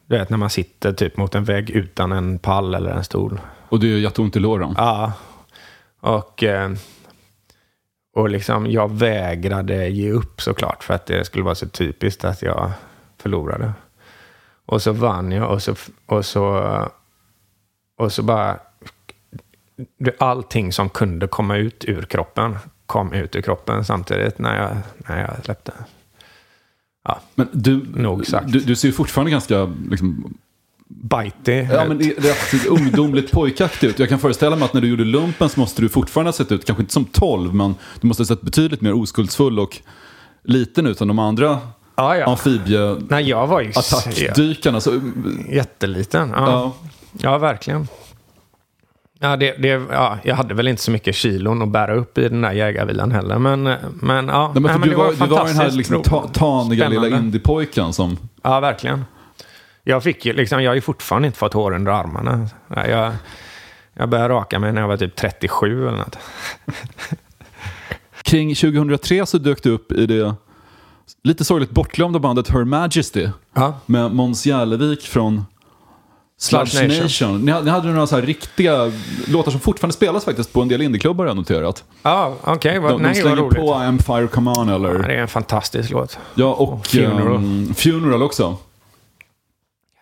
Du vet när man sitter typ mot en vägg utan en pall eller en stol. Och det gör jätteont i låren. Ja. Och, eh, och liksom jag vägrade ge upp såklart för att det skulle vara så typiskt att jag förlorade. Och så vann jag och så, och så, och så bara... Allting som kunde komma ut ur kroppen kom ut ur kroppen samtidigt när jag, när jag släppte. Men du, Nog sagt. du, du ser ju fortfarande ganska liksom, Bitey. ja, men det är ungdomligt pojkaktigt ut. Jag kan föreställa mig att när du gjorde lumpen så måste du fortfarande ha sett ut, kanske inte som 12, men du måste ha sett betydligt mer oskuldsfull och liten ut än de andra ja, ja. amfibie Nej, jag var ju attackdykarna. Så, jätteliten. Ja, ja. ja verkligen. Ja, det, det, ja, jag hade väl inte så mycket kilon att bära upp i den där jägarvilan heller. Men, men ja, Nej, men nej, men du, det var, du var den här fantastiskt liksom, ta, taniga lilla indiepojken som... Ja, verkligen. Jag, fick ju, liksom, jag har ju fortfarande inte fått hår under armarna. Ja, Jag, jag började raka mig när jag var typ 37 eller något. Kring 2003 så dök du upp i det lite sorgligt bortglömda bandet Her Majesty. Ja. Med Måns Järlevik från Sludge Nation. Nation. Ni, hade- ni hade några så här riktiga låtar som fortfarande spelas faktiskt på en del indieklubbar har jag noterat. Ja, okej. De, vad de nej, vad slänger roligt. på Empire Come On eller... Ja, det är en fantastisk låt. Ja, och Och Funeral. ehm, Funeral också.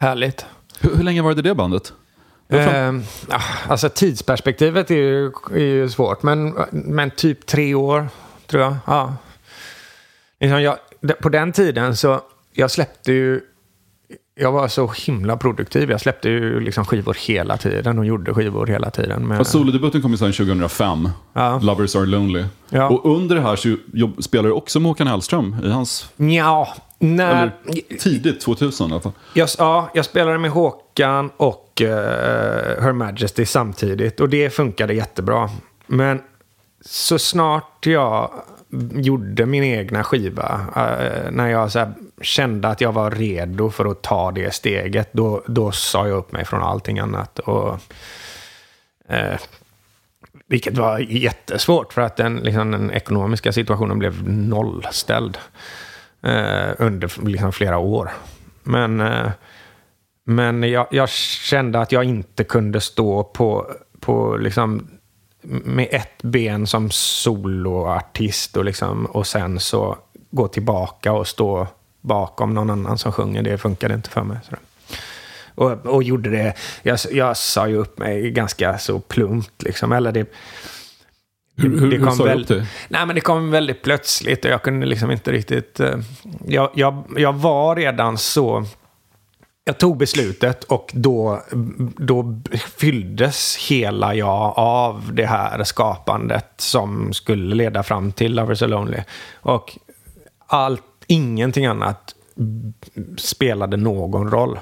Härligt. Hur, hur länge var det det bandet? Eh, alltså tidsperspektivet är ju, är ju svårt, men, men typ tre år tror jag. Ja. Liksom jag, på den tiden så, jag släppte ju, jag var så himla produktiv. Jag släppte ju liksom skivor hela tiden och gjorde skivor hela tiden. Med, solodebuten kom ju sen 2005. Ja. Lovers Are Lonely. Ja. Och under det här så spelar du också med Håkan Hellström i hans... ja, när, Eller tidigt 2000 i alla fall. Jag, ja, jag spelade med Håkan och eh, Her Majesty samtidigt och det funkade jättebra. Men så snart jag gjorde min egna skiva, eh, när jag så här, kände att jag var redo för att ta det steget, då, då sa jag upp mig från allting annat. Och, eh, vilket var jättesvårt för att den, liksom, den ekonomiska situationen blev nollställd eh, under liksom, flera år. Men, eh, men jag, jag kände att jag inte kunde stå på, på liksom, med ett ben som soloartist och, liksom, och sen så gå tillbaka och stå bakom någon annan som sjunger. Det funkade inte för mig. Så. Och, och gjorde det, jag, jag sa ju upp mig ganska så plumpt. Liksom. Eller det, Hur, hur, hur sa du upp dig? Nej, men det kom väldigt plötsligt och jag kunde liksom inte riktigt... eh, jag, jag, jag var redan så... Jag tog beslutet och då, då fylldes hela jag av det här skapandet som skulle leda fram till Lovers Lonely. Och allt, ingenting annat spelade någon roll.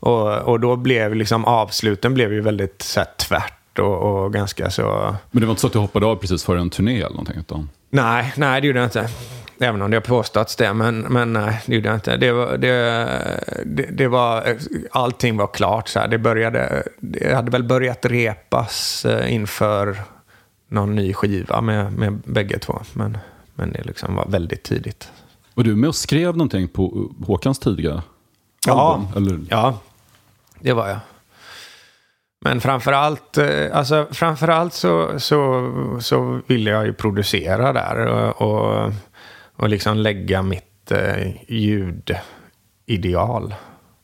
Och, och då blev liksom avsluten blev ju väldigt så här, tvärt och, och ganska så... Men det var inte så att du hoppade av precis före en turné eller någonting? Utan... Nej, nej det gjorde jag inte. Även om det har påståtts det, men, men nej, det gjorde jag inte. Det var, det, det, det var, allting var klart. Så här. Det, började, det hade väl börjat repas eh, inför någon ny skiva med, med bägge två. Men, men det liksom var väldigt tidigt. Var du med och skrev någonting på Håkans tidiga Ja. album? Eller? Ja, det var jag. Men framförallt, eh, alltså, framförallt så, så, så ville jag ju producera där och, och, liksom lägga mitt eh, ljudideal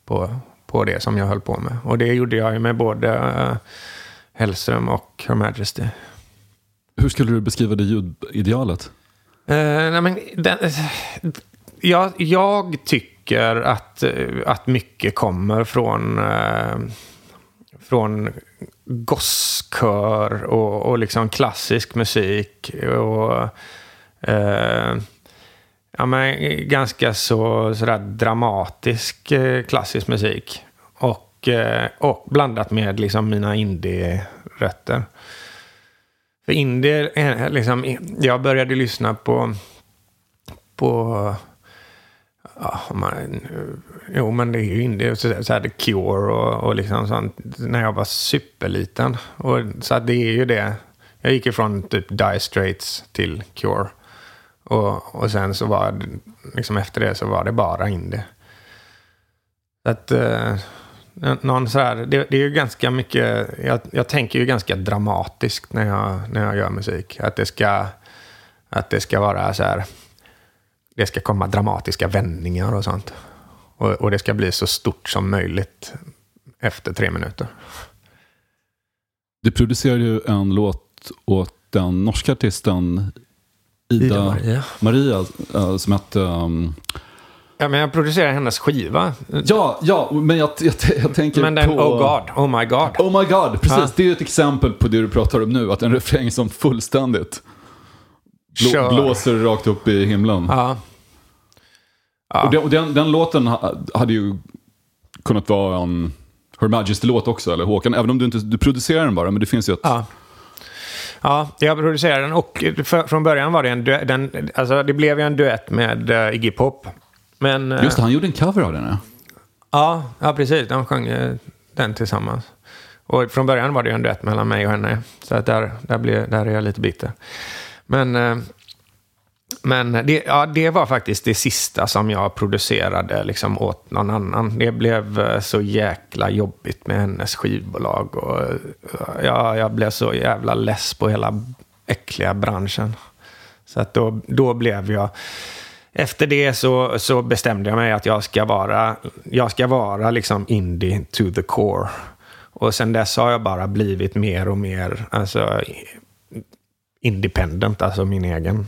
på, på det som jag höll på med. Och det gjorde jag ju med både eh, Hellström och Her Majesty. Hur skulle du beskriva det ljudidealet? Eh, nej, men den, jag, jag tycker att, eh, att mycket kommer från, eh, från gosskör och, och liksom klassisk musik. Och, eh, ja, men, ganska så sådär dramatisk eh, klassisk musik. Och, eh, och blandat med liksom mina indie-rötter. För indie, eh, liksom, jag började lyssna på, på ja, man, jo men det är ju indie, så, så här The Cure och, och liksom sånt, när jag var superliten. Och, så att det är ju det. Jag gick ifrån typ Die Straits till Cure. Och, och sen så var det, liksom efter det så var det bara indie. Så att, eh, någon så här, det, det är ju ganska mycket, jag, jag tänker ju ganska dramatiskt när jag, när jag gör musik. Att det ska, att det ska vara så här, det ska komma dramatiska vändningar och sånt. Och, och det ska bli så stort som möjligt efter tre minuter. Du producerade ju en låt åt den norska artisten Ida, Ida Maria. Maria eh, som hette... um, Ja, men jag producerar hennes skiva. ja, ja, men jag, jag, jag tänker Men den, på... oh god, oh my god. Oh my god, precis. Ja. Det är ju ett exempel på det du pratar om nu. Att en refräng som fullständigt blå, Kör. blåser rakt upp i himlen. Ja. Och, den, och den, den låten ha- hade ju kunnat vara en Her Majesty-låt också, eller Håkan. Även om du inte du producerar den bara, men det finns ju ett... Ja. Ja, jag producerade den och för, från början var det en duett. Den, alltså det blev ju en duett med uh, Iggy Pop. Men, eh, Just det, han gjorde en cover av den. Ja. Ja, ja, precis. De sjöng eh, den tillsammans. Och från början var det ju en duett mellan mig och henne. Så att där, där, blev, där är jag lite bitter. Men, eh, men det, ja, det var faktiskt det sista som jag producerade liksom, åt någon annan. Det blev så jäkla jobbigt med hennes skivbolag. Och, ja, jag blev så jävla less på hela äckliga branschen. Så att då, då blev jag... Efter det så, så bestämde jag mig att jag ska vara, jag ska vara liksom indie to the core. Och sen dess har jag bara blivit mer och mer alltså, independent, alltså min egen.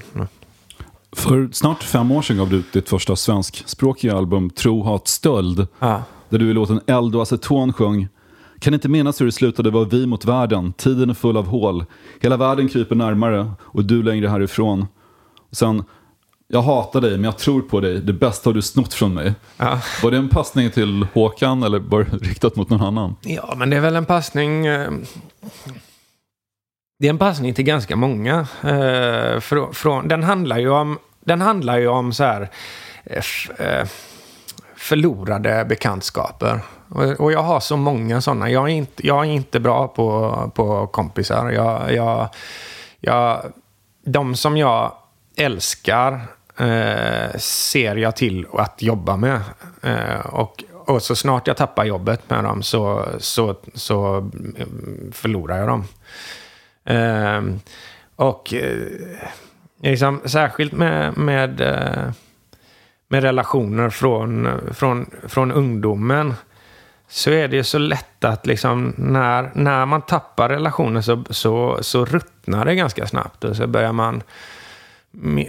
För snart fem år sedan gav du ut ditt första svenskspråkiga album Tro, hat, stöld. Ja. Där du i låten Eld och aceton sjöng Kan inte minnas hur det slutade var vi mot världen, tiden är full av hål. Hela världen kryper närmare och du längre härifrån. Och sen, jag hatar dig men jag tror på dig, det bästa har du snott från mig. Ja. Var det en passning till Håkan eller var det riktat mot någon annan? Ja, men det är väl en passning... Eh, det är en passning till ganska många. Eh, från, från, den handlar ju om, den handlar ju om så här... eh, f- eh, förlorade bekantskaper. Och, och jag har så många sådana. Jag är inte, jag är inte bra på, på kompisar. Jag, jag, jag, de som jag älskar eh, ser jag till att jobba med. Eh, och, och så snart jag tappar jobbet med dem så, så, så mm, förlorar jag dem. Eh, och eh, liksom, särskilt med, med, eh, med relationer från, från, från ungdomen så är det ju så lätt att liksom när, när man tappar relationer så, så, så ruttnar det ganska snabbt. Och så börjar man,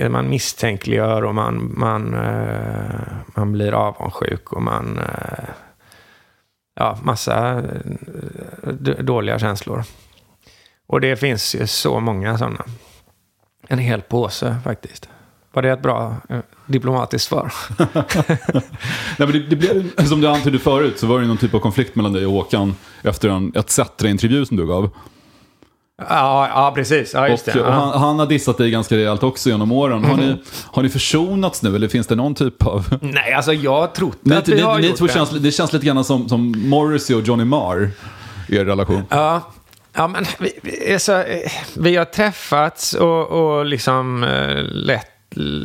man misstänkliggör och man, man, eh, man blir avundsjuk och man... Eh, ja, massa eh, dåliga känslor. Och det finns ju så många sådana. En hel påse faktiskt. Var det ett bra eh, diplomatiskt svar? Nej, men det, det blev, som du antydde förut så var det någon typ av konflikt mellan dig och Håkan efter en ETC-intervju som du gav ja, ja, precis. Ja, just Och, det. och han, han har dissat dig ganska rejält också genom åren. Har ni, har ni försonats nu eller finns det någon typ av... Nej, alltså jag tror Ni, inte att vi har ni, ni gjort det. känns, det känns lite grann som, som Morrissey och Johnny Marr, er relation. Ja, ja men vi, vi, alltså, vi har träffats och, och liksom eh, lett,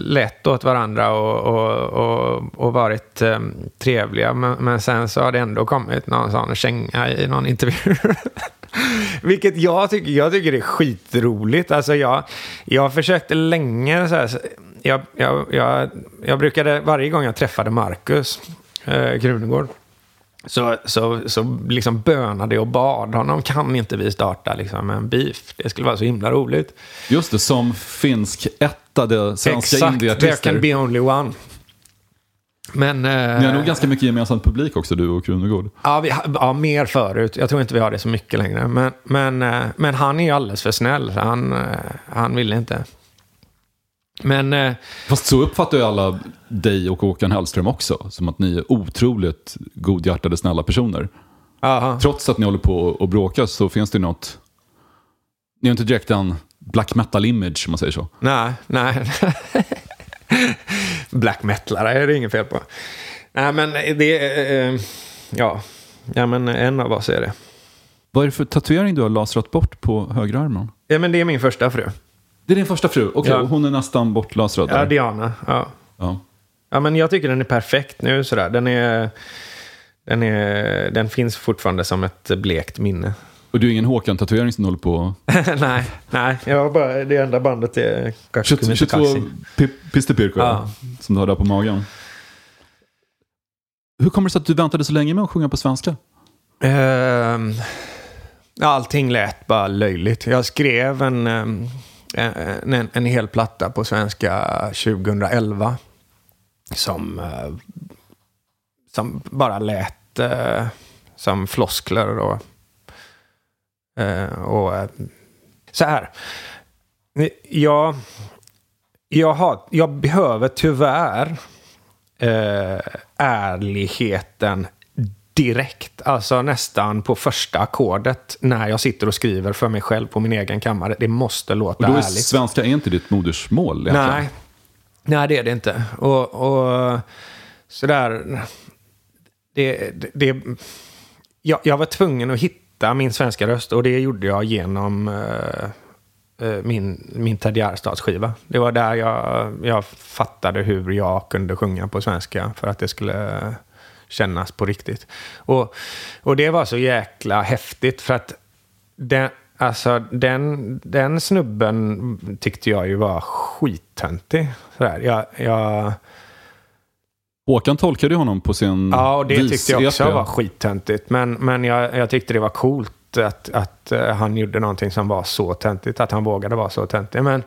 lett åt varandra och, och, och, och varit eh, trevliga. Men, men sen så har det ändå kommit någon sån känga i någon intervju. Vilket jag tycker, jag tycker är skitroligt. Alltså jag, jag försökte länge så här, jag, jag, jag, jag brukade, varje gång jag träffade Marcus eh, Krunegård, så, så, så liksom bönade och bad honom, kan inte vi starta liksom en beef? Det skulle vara så himla roligt. Just det, som finsk ättade svenska Exakt, there indieartister. can be only one. Men... eh, Ni har nog ganska mycket gemensamt publik också, du och Krunegård. Ja, vi, ja, mer förut. Jag tror inte vi har det så mycket längre. Men, men, eh, men han är ju alldeles för snäll. Han, eh, han ville inte. Men... eh, Fast så uppfattar ju alla dig och Håkan Hellström också. Som att ni är otroligt godhjärtade, snälla personer. aha. Trots att ni håller på och bråkar så finns det något... Ni har inte direkt en black metal-image, om man säger så. Nej, nej. Black metalare är det inget fel på. Nej, men det är... eh, Ja. ja, men en av oss är det. Vad är det för tatuering du har lasrat bort på högerarmen? Ja, men det är min första fru. Det är din första fru? Okej, Ja. och hon är nästan bortlösrad? Ja. Diana. Ja. Ja. ja, men jag tycker den är perfekt nu sådär. Den är... Den, är, den finns fortfarande som ett blekt minne. Och du är ingen Håkan-tatuering som du håller på... nej, nej. Jag har bara, det enda bandet är 22 Kakumi pi- Pistepirko Ja. som du har där på magen. Hur kommer det sig att du väntade så länge med att sjunga på svenska? Ehm, allting lät bara löjligt. Jag skrev en, ehm, en, en hel platta på svenska 2011. Som, eh, som bara lät eh, som floskler. Och, och eh, så här. Jag, jag, har, jag behöver tyvärr eh, ärligheten direkt. Alltså nästan på första ackordet när jag sitter och skriver för mig själv på min egen kammare. Det måste låta Och då är ärligt. svenska är inte ditt modersmål egentligen. Nej. Nej, det är det inte. Och, och sådär... Det, det, det, jag, jag var tvungen att hitta min svenska röst och det gjorde jag genom eh, eh min, min Ted Gärdestads-skiva. Det var där jag, jag fattade hur jag kunde sjunga på svenska för att det skulle kännas på riktigt. Och, och det var så jäkla häftigt för att den, alltså, den, den snubben tyckte jag ju var skittöntig. Sådär. Jag, jag, Håkan tolkade honom på sin ja, och det tyckte jag också var skittöntigt. Men, men jag, jag tyckte det var coolt att, att eh, han gjorde någonting som var så töntigt. Att han vågade vara så töntig. Men,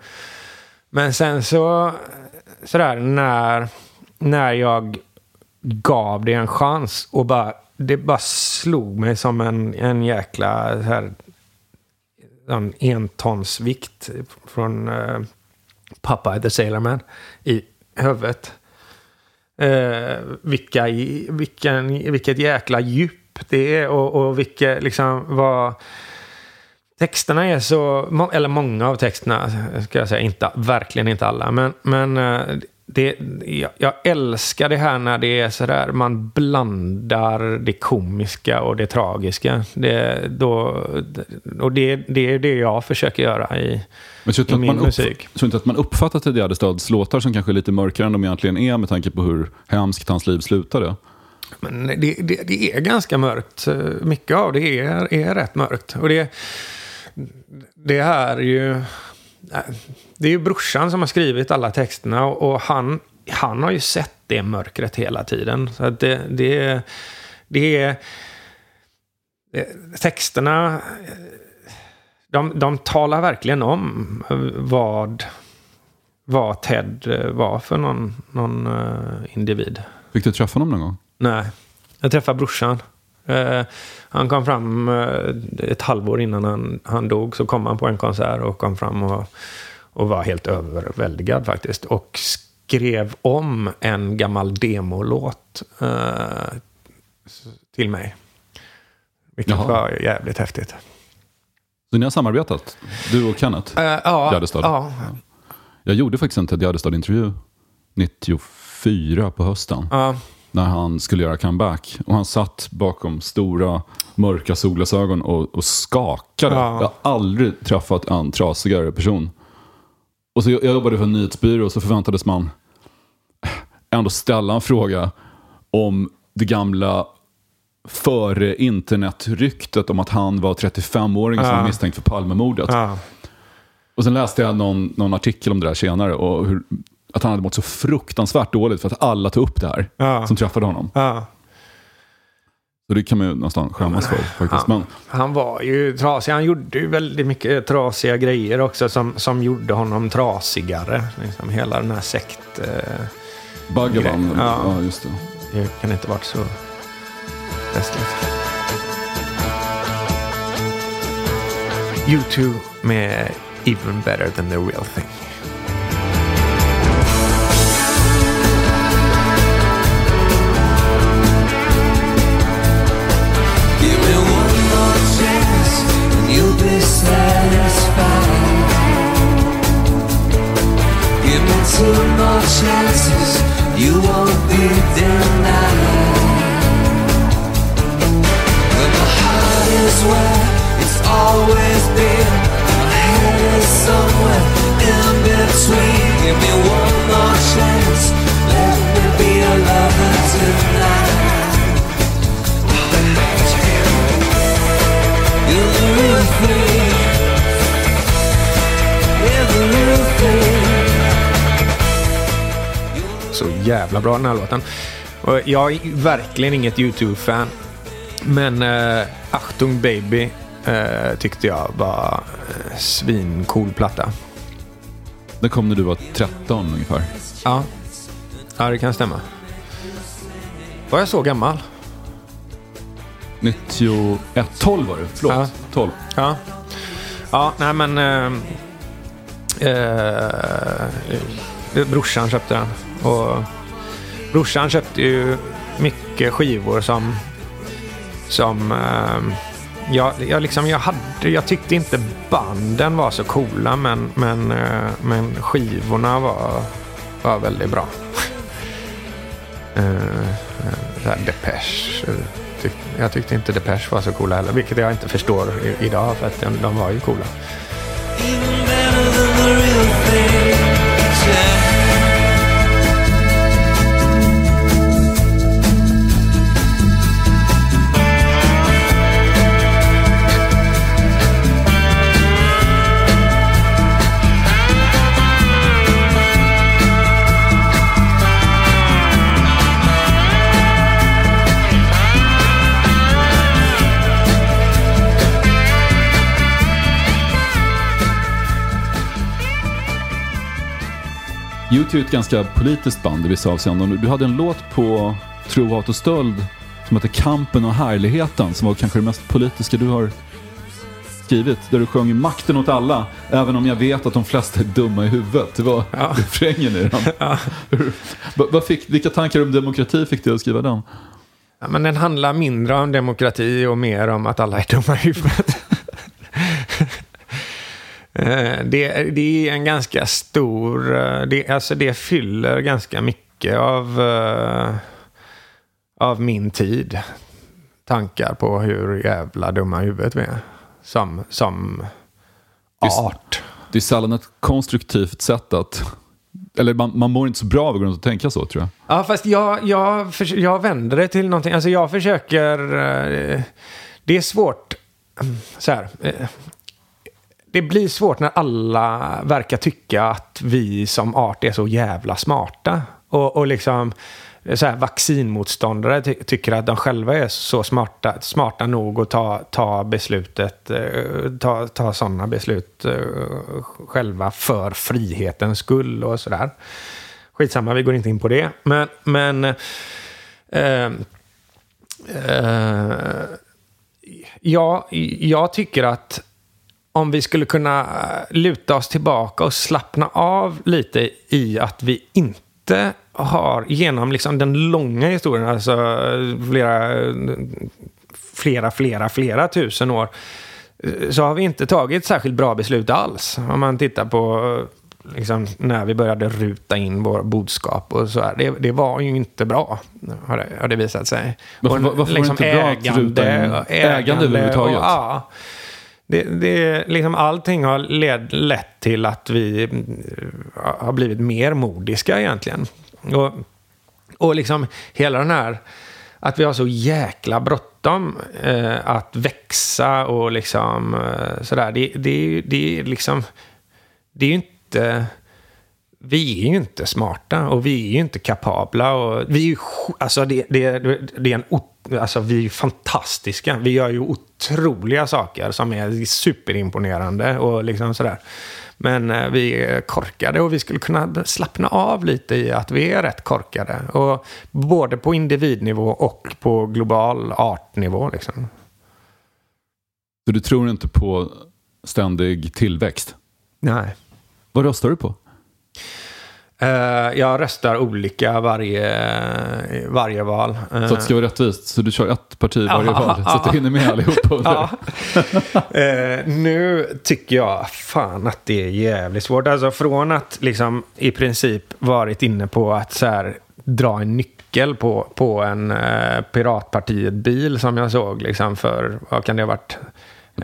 men sen så, sådär, när, när jag gav det en chans och bara, det bara slog mig som en, en jäkla så här, en entonsvikt från uh, Popeye the Sailor Man i huvudet. Eh, vilka, vilken, vilket jäkla djup det är och, och vilket, liksom, vad... Texterna är så, eller många av texterna ska jag säga, inte, verkligen inte alla, men, men eh, det, jag, jag älskar det här när det är sådär, man blandar det komiska och det tragiska. Det, då, och det, det är det jag försöker göra i, men du i min man musik. du inte att man uppfattar Ted Gärdestads låtar som kanske är lite mörkare än de egentligen är med tanke på hur hemskt hans liv slutade? Men det, det, det är ganska mörkt. Mycket av det är, är rätt mörkt. Och det, det är ju... Det är ju brorsan som har skrivit alla texterna och, han, han har ju sett det mörkret hela tiden. Så att det, det, det är... det- Texterna, de, de talar verkligen om vad, vad Ted var för någon, någon eh, individ. Fick du träffa honom någon gång? Nej, jag träffade brorsan. Eh, han kom fram eh, ett halvår innan han, han dog. Så kom han på en konsert och kom fram och, och var helt överväldigad faktiskt. Och skrev om en gammal demolåt eh, till mig. Vilket Jaha. var jävligt häftigt. Så ni har samarbetat? Du och Kenneth? Eh, ja, Gärdestad. ja, Jag gjorde faktiskt en Ted Gärdestad-intervju 94 på hösten. ja, När han skulle göra comeback. Och han satt bakom stora mörka solglasögon och, och skakade. Ja. Jag har aldrig träffat en trasigare person. Och så jag jag jobbade för en nyhetsbyrå och så förväntades man ändå ställa en fråga om det gamla före internetryktet om att han var 35-åring som var misstänkt för Palmemordet. Och sen läste jag någon, någon artikel om det där senare och hur, att han hade mått så fruktansvärt dåligt för att alla tog upp det här Ja. som träffade honom. ja. Så det kan man ju nästan skämmas för faktiskt. Men Han var ju trasig. Han gjorde ju väldigt mycket trasiga grejer också som, som gjorde honom trasigare. Liksom hela den här sekt... Eh, Bhagavan, Ja. ja. just det. det kan inte varit så. U2 med Even Better Than The Real Thing. Give me one more chance and you'll be satisfied. Give me two more chances, you won't be denied. is where it's always been. My head is somewhere in between. Give me one more chance. Let me be a lover tonight. You're the real thing. You're the real thing. Så jävla bra den här låten. Jag är verkligen inget YouTube-fan. Men eh, Achtung Baby eh, tyckte jag var eh, svincool platta. Den kom när du var 13 ungefär. Ja. ja, det kan stämma. Var jag så gammal? 91, 12 var det. Förlåt. Ja. 12. Ja. Ja, nej men... Eh, eh, brorsan köpte den. Och brorsan köpte ju mycket skivor som... Som... Ehm, jag, jag, liksom, jag, hade, jag tyckte inte banden var så coola men, men, eh, men skivorna var, var väldigt bra. uh, Depeche. Tyck, jag tyckte inte Depeche var så coola heller, vilket jag inte förstår i, idag för att de, de var ju coola. YouTube är ett ganska politiskt band i vissa avseenden. Du hade en låt på Tro, hat och stöld som heter Kampen och härligheten som var kanske det mest politiska du har skrivit. Där du sjöng makten åt alla, även om jag vet att de flesta är dumma i huvudet. Det var Ja. refrängen i den. Vad fick, vilka tankar om demokrati fick du att skriva den? Ja, men den handlar mindre om demokrati och mer om att alla är dumma i huvudet. Eh, det, det är en ganska stor... eh, Det, alltså det fyller ganska mycket av, eh, av min tid. Tankar på hur jävla dumma huvudet vi är. Som, som art. Det är sällan ett konstruktivt sätt att... Eller man, man mår inte så bra av att gå runt och tänka så tror jag. Ja, fast jag, jag, förs- jag vänder det till någonting. Alltså jag försöker... Det är svårt. Så här. Det blir svårt när alla verkar tycka att vi som art är så jävla smarta. Och, och liksom så här, vaccinmotståndare ty tycker att de själva är så smarta, smarta nog att ta, ta beslutet, eh, ta, ta sådana beslut eh, själva för frihetens skull och sådär. Skitsamma, vi går inte in på det. Men, men eh, eh, ja, jag tycker att om vi skulle kunna luta oss tillbaka och slappna av lite i att vi inte har, genom liksom den långa historien, alltså flera, flera, flera, flera tusen år, så har vi inte tagit särskilt bra beslut alls. Om man tittar på liksom, när vi började ruta in vår bodskap och så här. Det, det var ju inte bra, har det, har det visat sig. Varför- varför var det inte bra att ruta in ägande överhuvudtaget? Och, ja, det, det, liksom allting har led, lett till att vi eh, har blivit mer modiska egentligen. Och, och liksom hela den här, att vi har så jäkla bråttom eh, att växa och liksom eh, sådär. Det, det, det är liksom, det är ju inte, vi är ju inte smarta och vi är ju inte kapabla. Och vi är ju, alltså det, det, det är en, ot- alltså vi är fantastiska. Vi gör ju otroliga saker som är superimponerande och liksom sådär. Men eh, vi är korkade och vi skulle kunna slappna av lite i att vi är rätt korkade. Och både på individnivå och på global artnivå. Liksom. Så du tror inte på ständig tillväxt? Nej. Vad röstar du på? Eh, jag röstar olika varje, varje val. Eh, Så det ska vara rättvist, så du kör ett parti varje Ja, val, så att du hinner med allihopa. Ja. Eh, nu tycker jag fan att det är jävligt svårt. Alltså från att liksom i princip varit inne på att så här, dra en nyckel på, på en eh, Piratpartiet-bil som jag såg liksom för, vad kan det ha varit?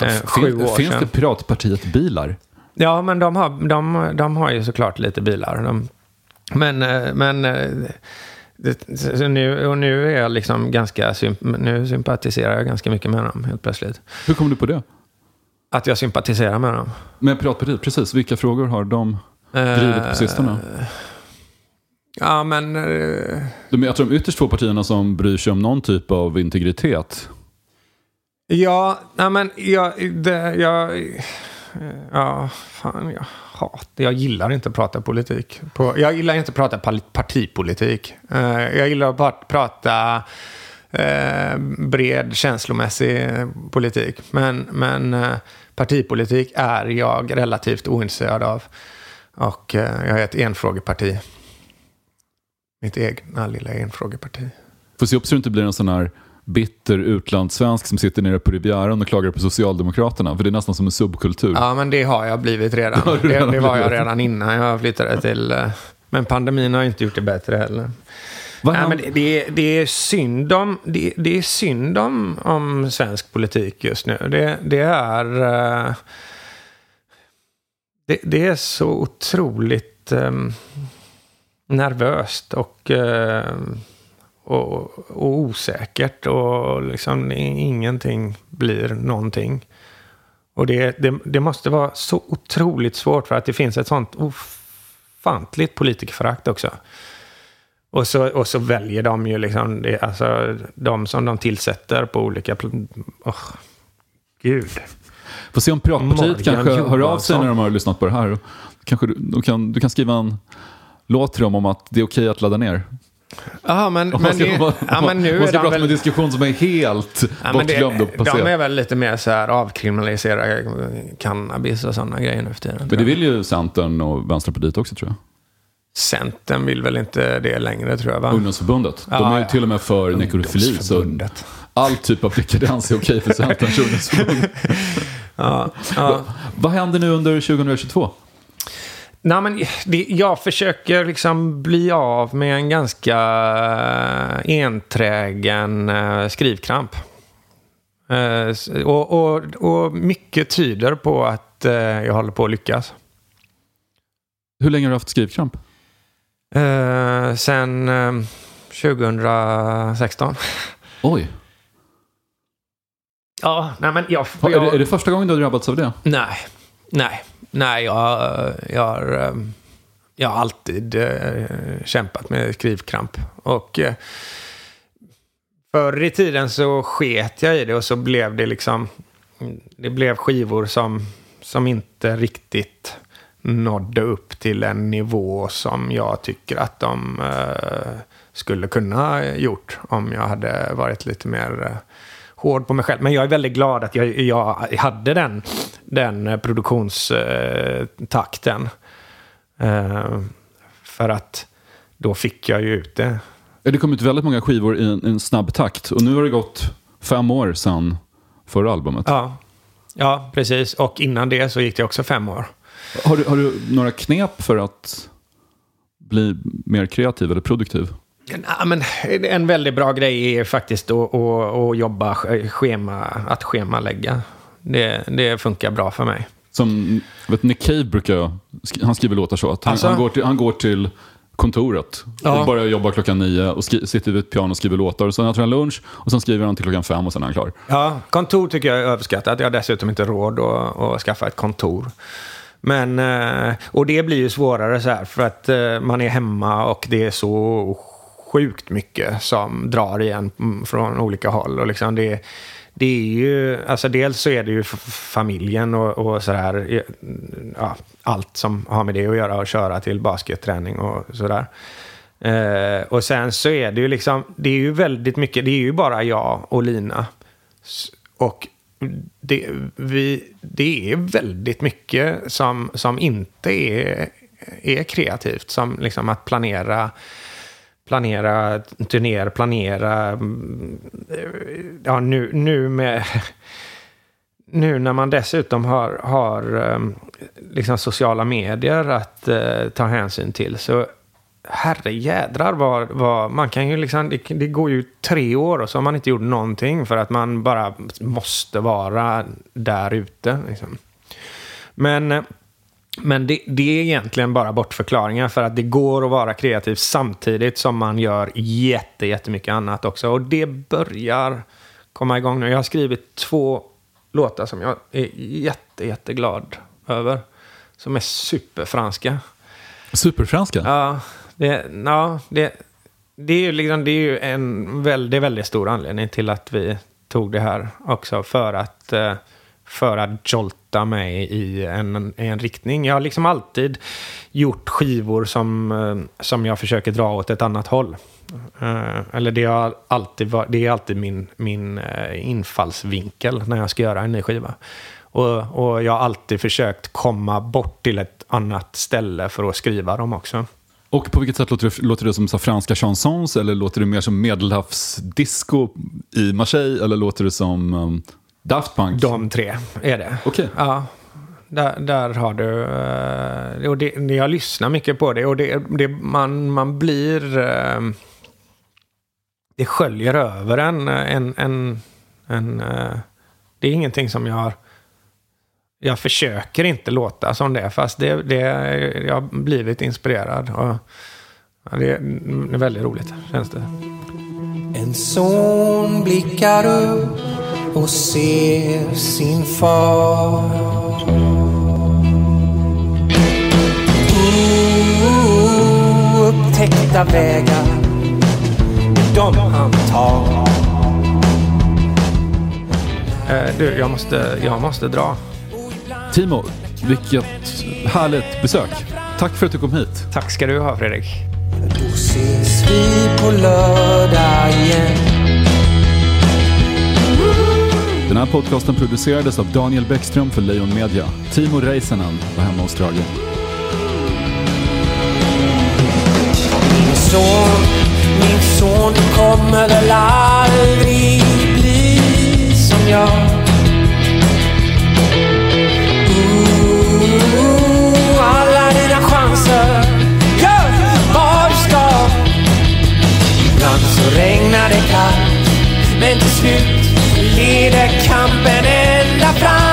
Eh, sju Fin, år finns sedan. det Piratpartiet bilar? Ja, men de har, de, de har ju såklart lite bilar. De, men eh, men eh, så nu, och nu är jag liksom ganska, nu sympatiserar jag ganska mycket med dem helt plötsligt. Hur kom du på det? Att jag sympatiserar med dem. Med Piratpartiet, precis. Vilka frågor har de drivit på sistone? Eh, Ja, men... eh, De, jag tror de ytterst få partierna som bryr sig om någon typ av integritet. Ja, nej men jag... Det, jag ja, fan, jag hatar... Jag gillar inte att prata politik. På, jag gillar inte att prata partipolitik. Uh, jag gillar att prata uh, bred känslomässig politik. Men, men uh, partipolitik är jag relativt ointresserad av. Och jag är ett enfrågeparti. Mitt egna lilla enfrågeparti. Får se upp så du inte blir en sån här bitter utlandssvensk som sitter nere på Rivieran och klagar på Socialdemokraterna. För det är nästan som en subkultur. Ja, men det har jag blivit redan. Det, redan det var jag redan innan jag flyttade till... eh, Men pandemin har inte gjort det bättre heller. Nej, men det, det, är- det är synd om, det, det är synd om, om svensk politik just nu. Det, det är... eh, Det, det är så otroligt um, nervöst och, eh, och, och osäkert. Och liksom ingenting blir någonting. Och det, det, det måste vara så otroligt svårt för att det finns ett sånt ofantligt politikerförakt också. Och så, och så väljer de ju liksom, det, alltså de som de tillsätter på olika... Åh, gud. Får se om Piratpartiet kanske hör av sig när de har lyssnat på det här. Kanske du, du, kan, du kan skriva en låt till dem om att det är okej att ladda ner. Ja, men, men, man ska, det, ja, men nu man är ska de prata om en diskussion som är helt Ja, bortglömd och de passerad. är väl lite mer så här avkriminalisera cannabis och sådana grejer nu för tiden. Men det vill ju Centern och Vänsterpartiet också tror jag. Centern vill väl inte det längre tror jag va? Ungdomsförbundet. De Ja, är ju till och med för nekrofili. Så all typ av dekadens är okej för Centerns ungdomsförbund. Ja, ja. Vad händer nu under 2022? Nej, men det, jag försöker liksom bli av med en ganska enträgen eh, skrivkramp. Eh, och, och, och mycket tyder på att eh, jag håller på att lyckas. Hur länge har du haft skrivkramp? Eh, sen eh, 2016. Oj. Ja, nej men jag... Jag Är, det, är det första gången du har drabbats av det? Nej, nej, nej. Jag, eh, jag, har, eh, jag har alltid eh, kämpat med skrivkramp. Och förr i tiden så sket jag i det och så blev det liksom... Det blev skivor som, som inte riktigt nådde upp till en nivå som jag tycker att de eh, skulle kunna ha gjort om jag hade varit lite mer eh, hård på mig själv. Men jag är väldigt glad att jag, jag hade den, den eh, produktionstakten. Eh, för att då fick jag ju ut det. Det kom ut väldigt många skivor i en, i en snabb takt. Och nu har det gått fem år sedan förra albumet. Ja. ja, precis. Och innan det så gick det också fem år. Har, du, har du några knep för att bli mer kreativ eller produktiv? Ja, men en väldigt bra grej är faktiskt att, att, att jobba schema, att schemalägga. Det, det funkar bra för mig. Som vet, Nick Cave brukar, han skriver låtar så. Att han, Alltså? han, går till, han går till kontoret Ja. och börjar jobba klockan nio och sitter vid ett piano och skriver låtar. Och sen äter han lunch och sen skriver han till klockan fem och sen är han klar. Ja, kontor tycker jag är överskattat. Jag har dessutom inte råd att, att skaffa ett kontor. Men, eh, och det blir ju svårare så här för att eh, man är hemma och det är så sjukt mycket som drar igen mm, från olika håll. Och liksom det, det är ju, alltså dels så är det ju familjen och, och sådär, ja, allt som har med det att göra och köra till basketträning och sådär. Eh, och sen så är det ju liksom, det är ju väldigt mycket, det är ju bara jag och Lina. Och det, vi, det är väldigt mycket som, som inte är, är kreativt. Som liksom att planera, planera turnéer, planera... Mm, ja, nu, nu med... Nu när man dessutom har, har ehm, liksom sociala medier att eh, ta hänsyn till så herrejädrar vad, vad man kan ju liksom, det, det går ju tre år och så har man inte gjort någonting för att man bara måste vara där ute. Liksom. Men, eh, men det, det är egentligen bara bortförklaringar för att det går att vara kreativ samtidigt som man gör jätte, jättemycket annat också. Och det börjar komma igång nu. Jag har skrivit två låtar som jag är jätte, jätteglad över. Som är superfranska. Superfranska? Ja, Det, ja, det, det, är ju liksom, det är ju en väldigt, väldigt stor anledning till att vi tog det här också. För att, eh, för att jolta mig i en, i en riktning. Jag har liksom alltid gjort skivor som, eh, som jag försöker dra åt ett annat håll. Eh, eller det, har alltid var, det är alltid min, min eh, infallsvinkel när jag ska göra en ny skiva. Och, och jag har alltid försökt komma bort till ett annat ställe för att skriva dem också. Och på vilket sätt låter det, låter det som så franska chansons eller låter det mer som medelhavsdisco i Marseille eller låter det som um, Daft Punk? De tre är det. Okej. Ja, där, där har du... eh, och det, jag lyssnar mycket på det och det, det, man, man blir... eh, det sköljer över en. en, en, en eh, det är ingenting som jag har... Jag försöker inte låta som det, fast det, det, jag har blivit inspirerad. Och, ja, det, är, det är väldigt roligt, känns det. En son blickar upp och ser sin far. Ooh, upptäckta vägar, de han tar. Eh, du, jag måste, jag måste dra. Timo, vilket härligt besök. Tack för att du kom hit. Tack ska du ha, Fredrik. Då ses vi på lördag igen. Den här podcasten producerades av Daniel Bäckström för Lejon Media. Timo Räisänen var hemma hos Drage. Min son, min son, du kommer väl aldrig bli som jag. Ooh, alla dina chanser, gör vad du ska. Ibland så regnar det kallt, men till slut leder kampen ända fram.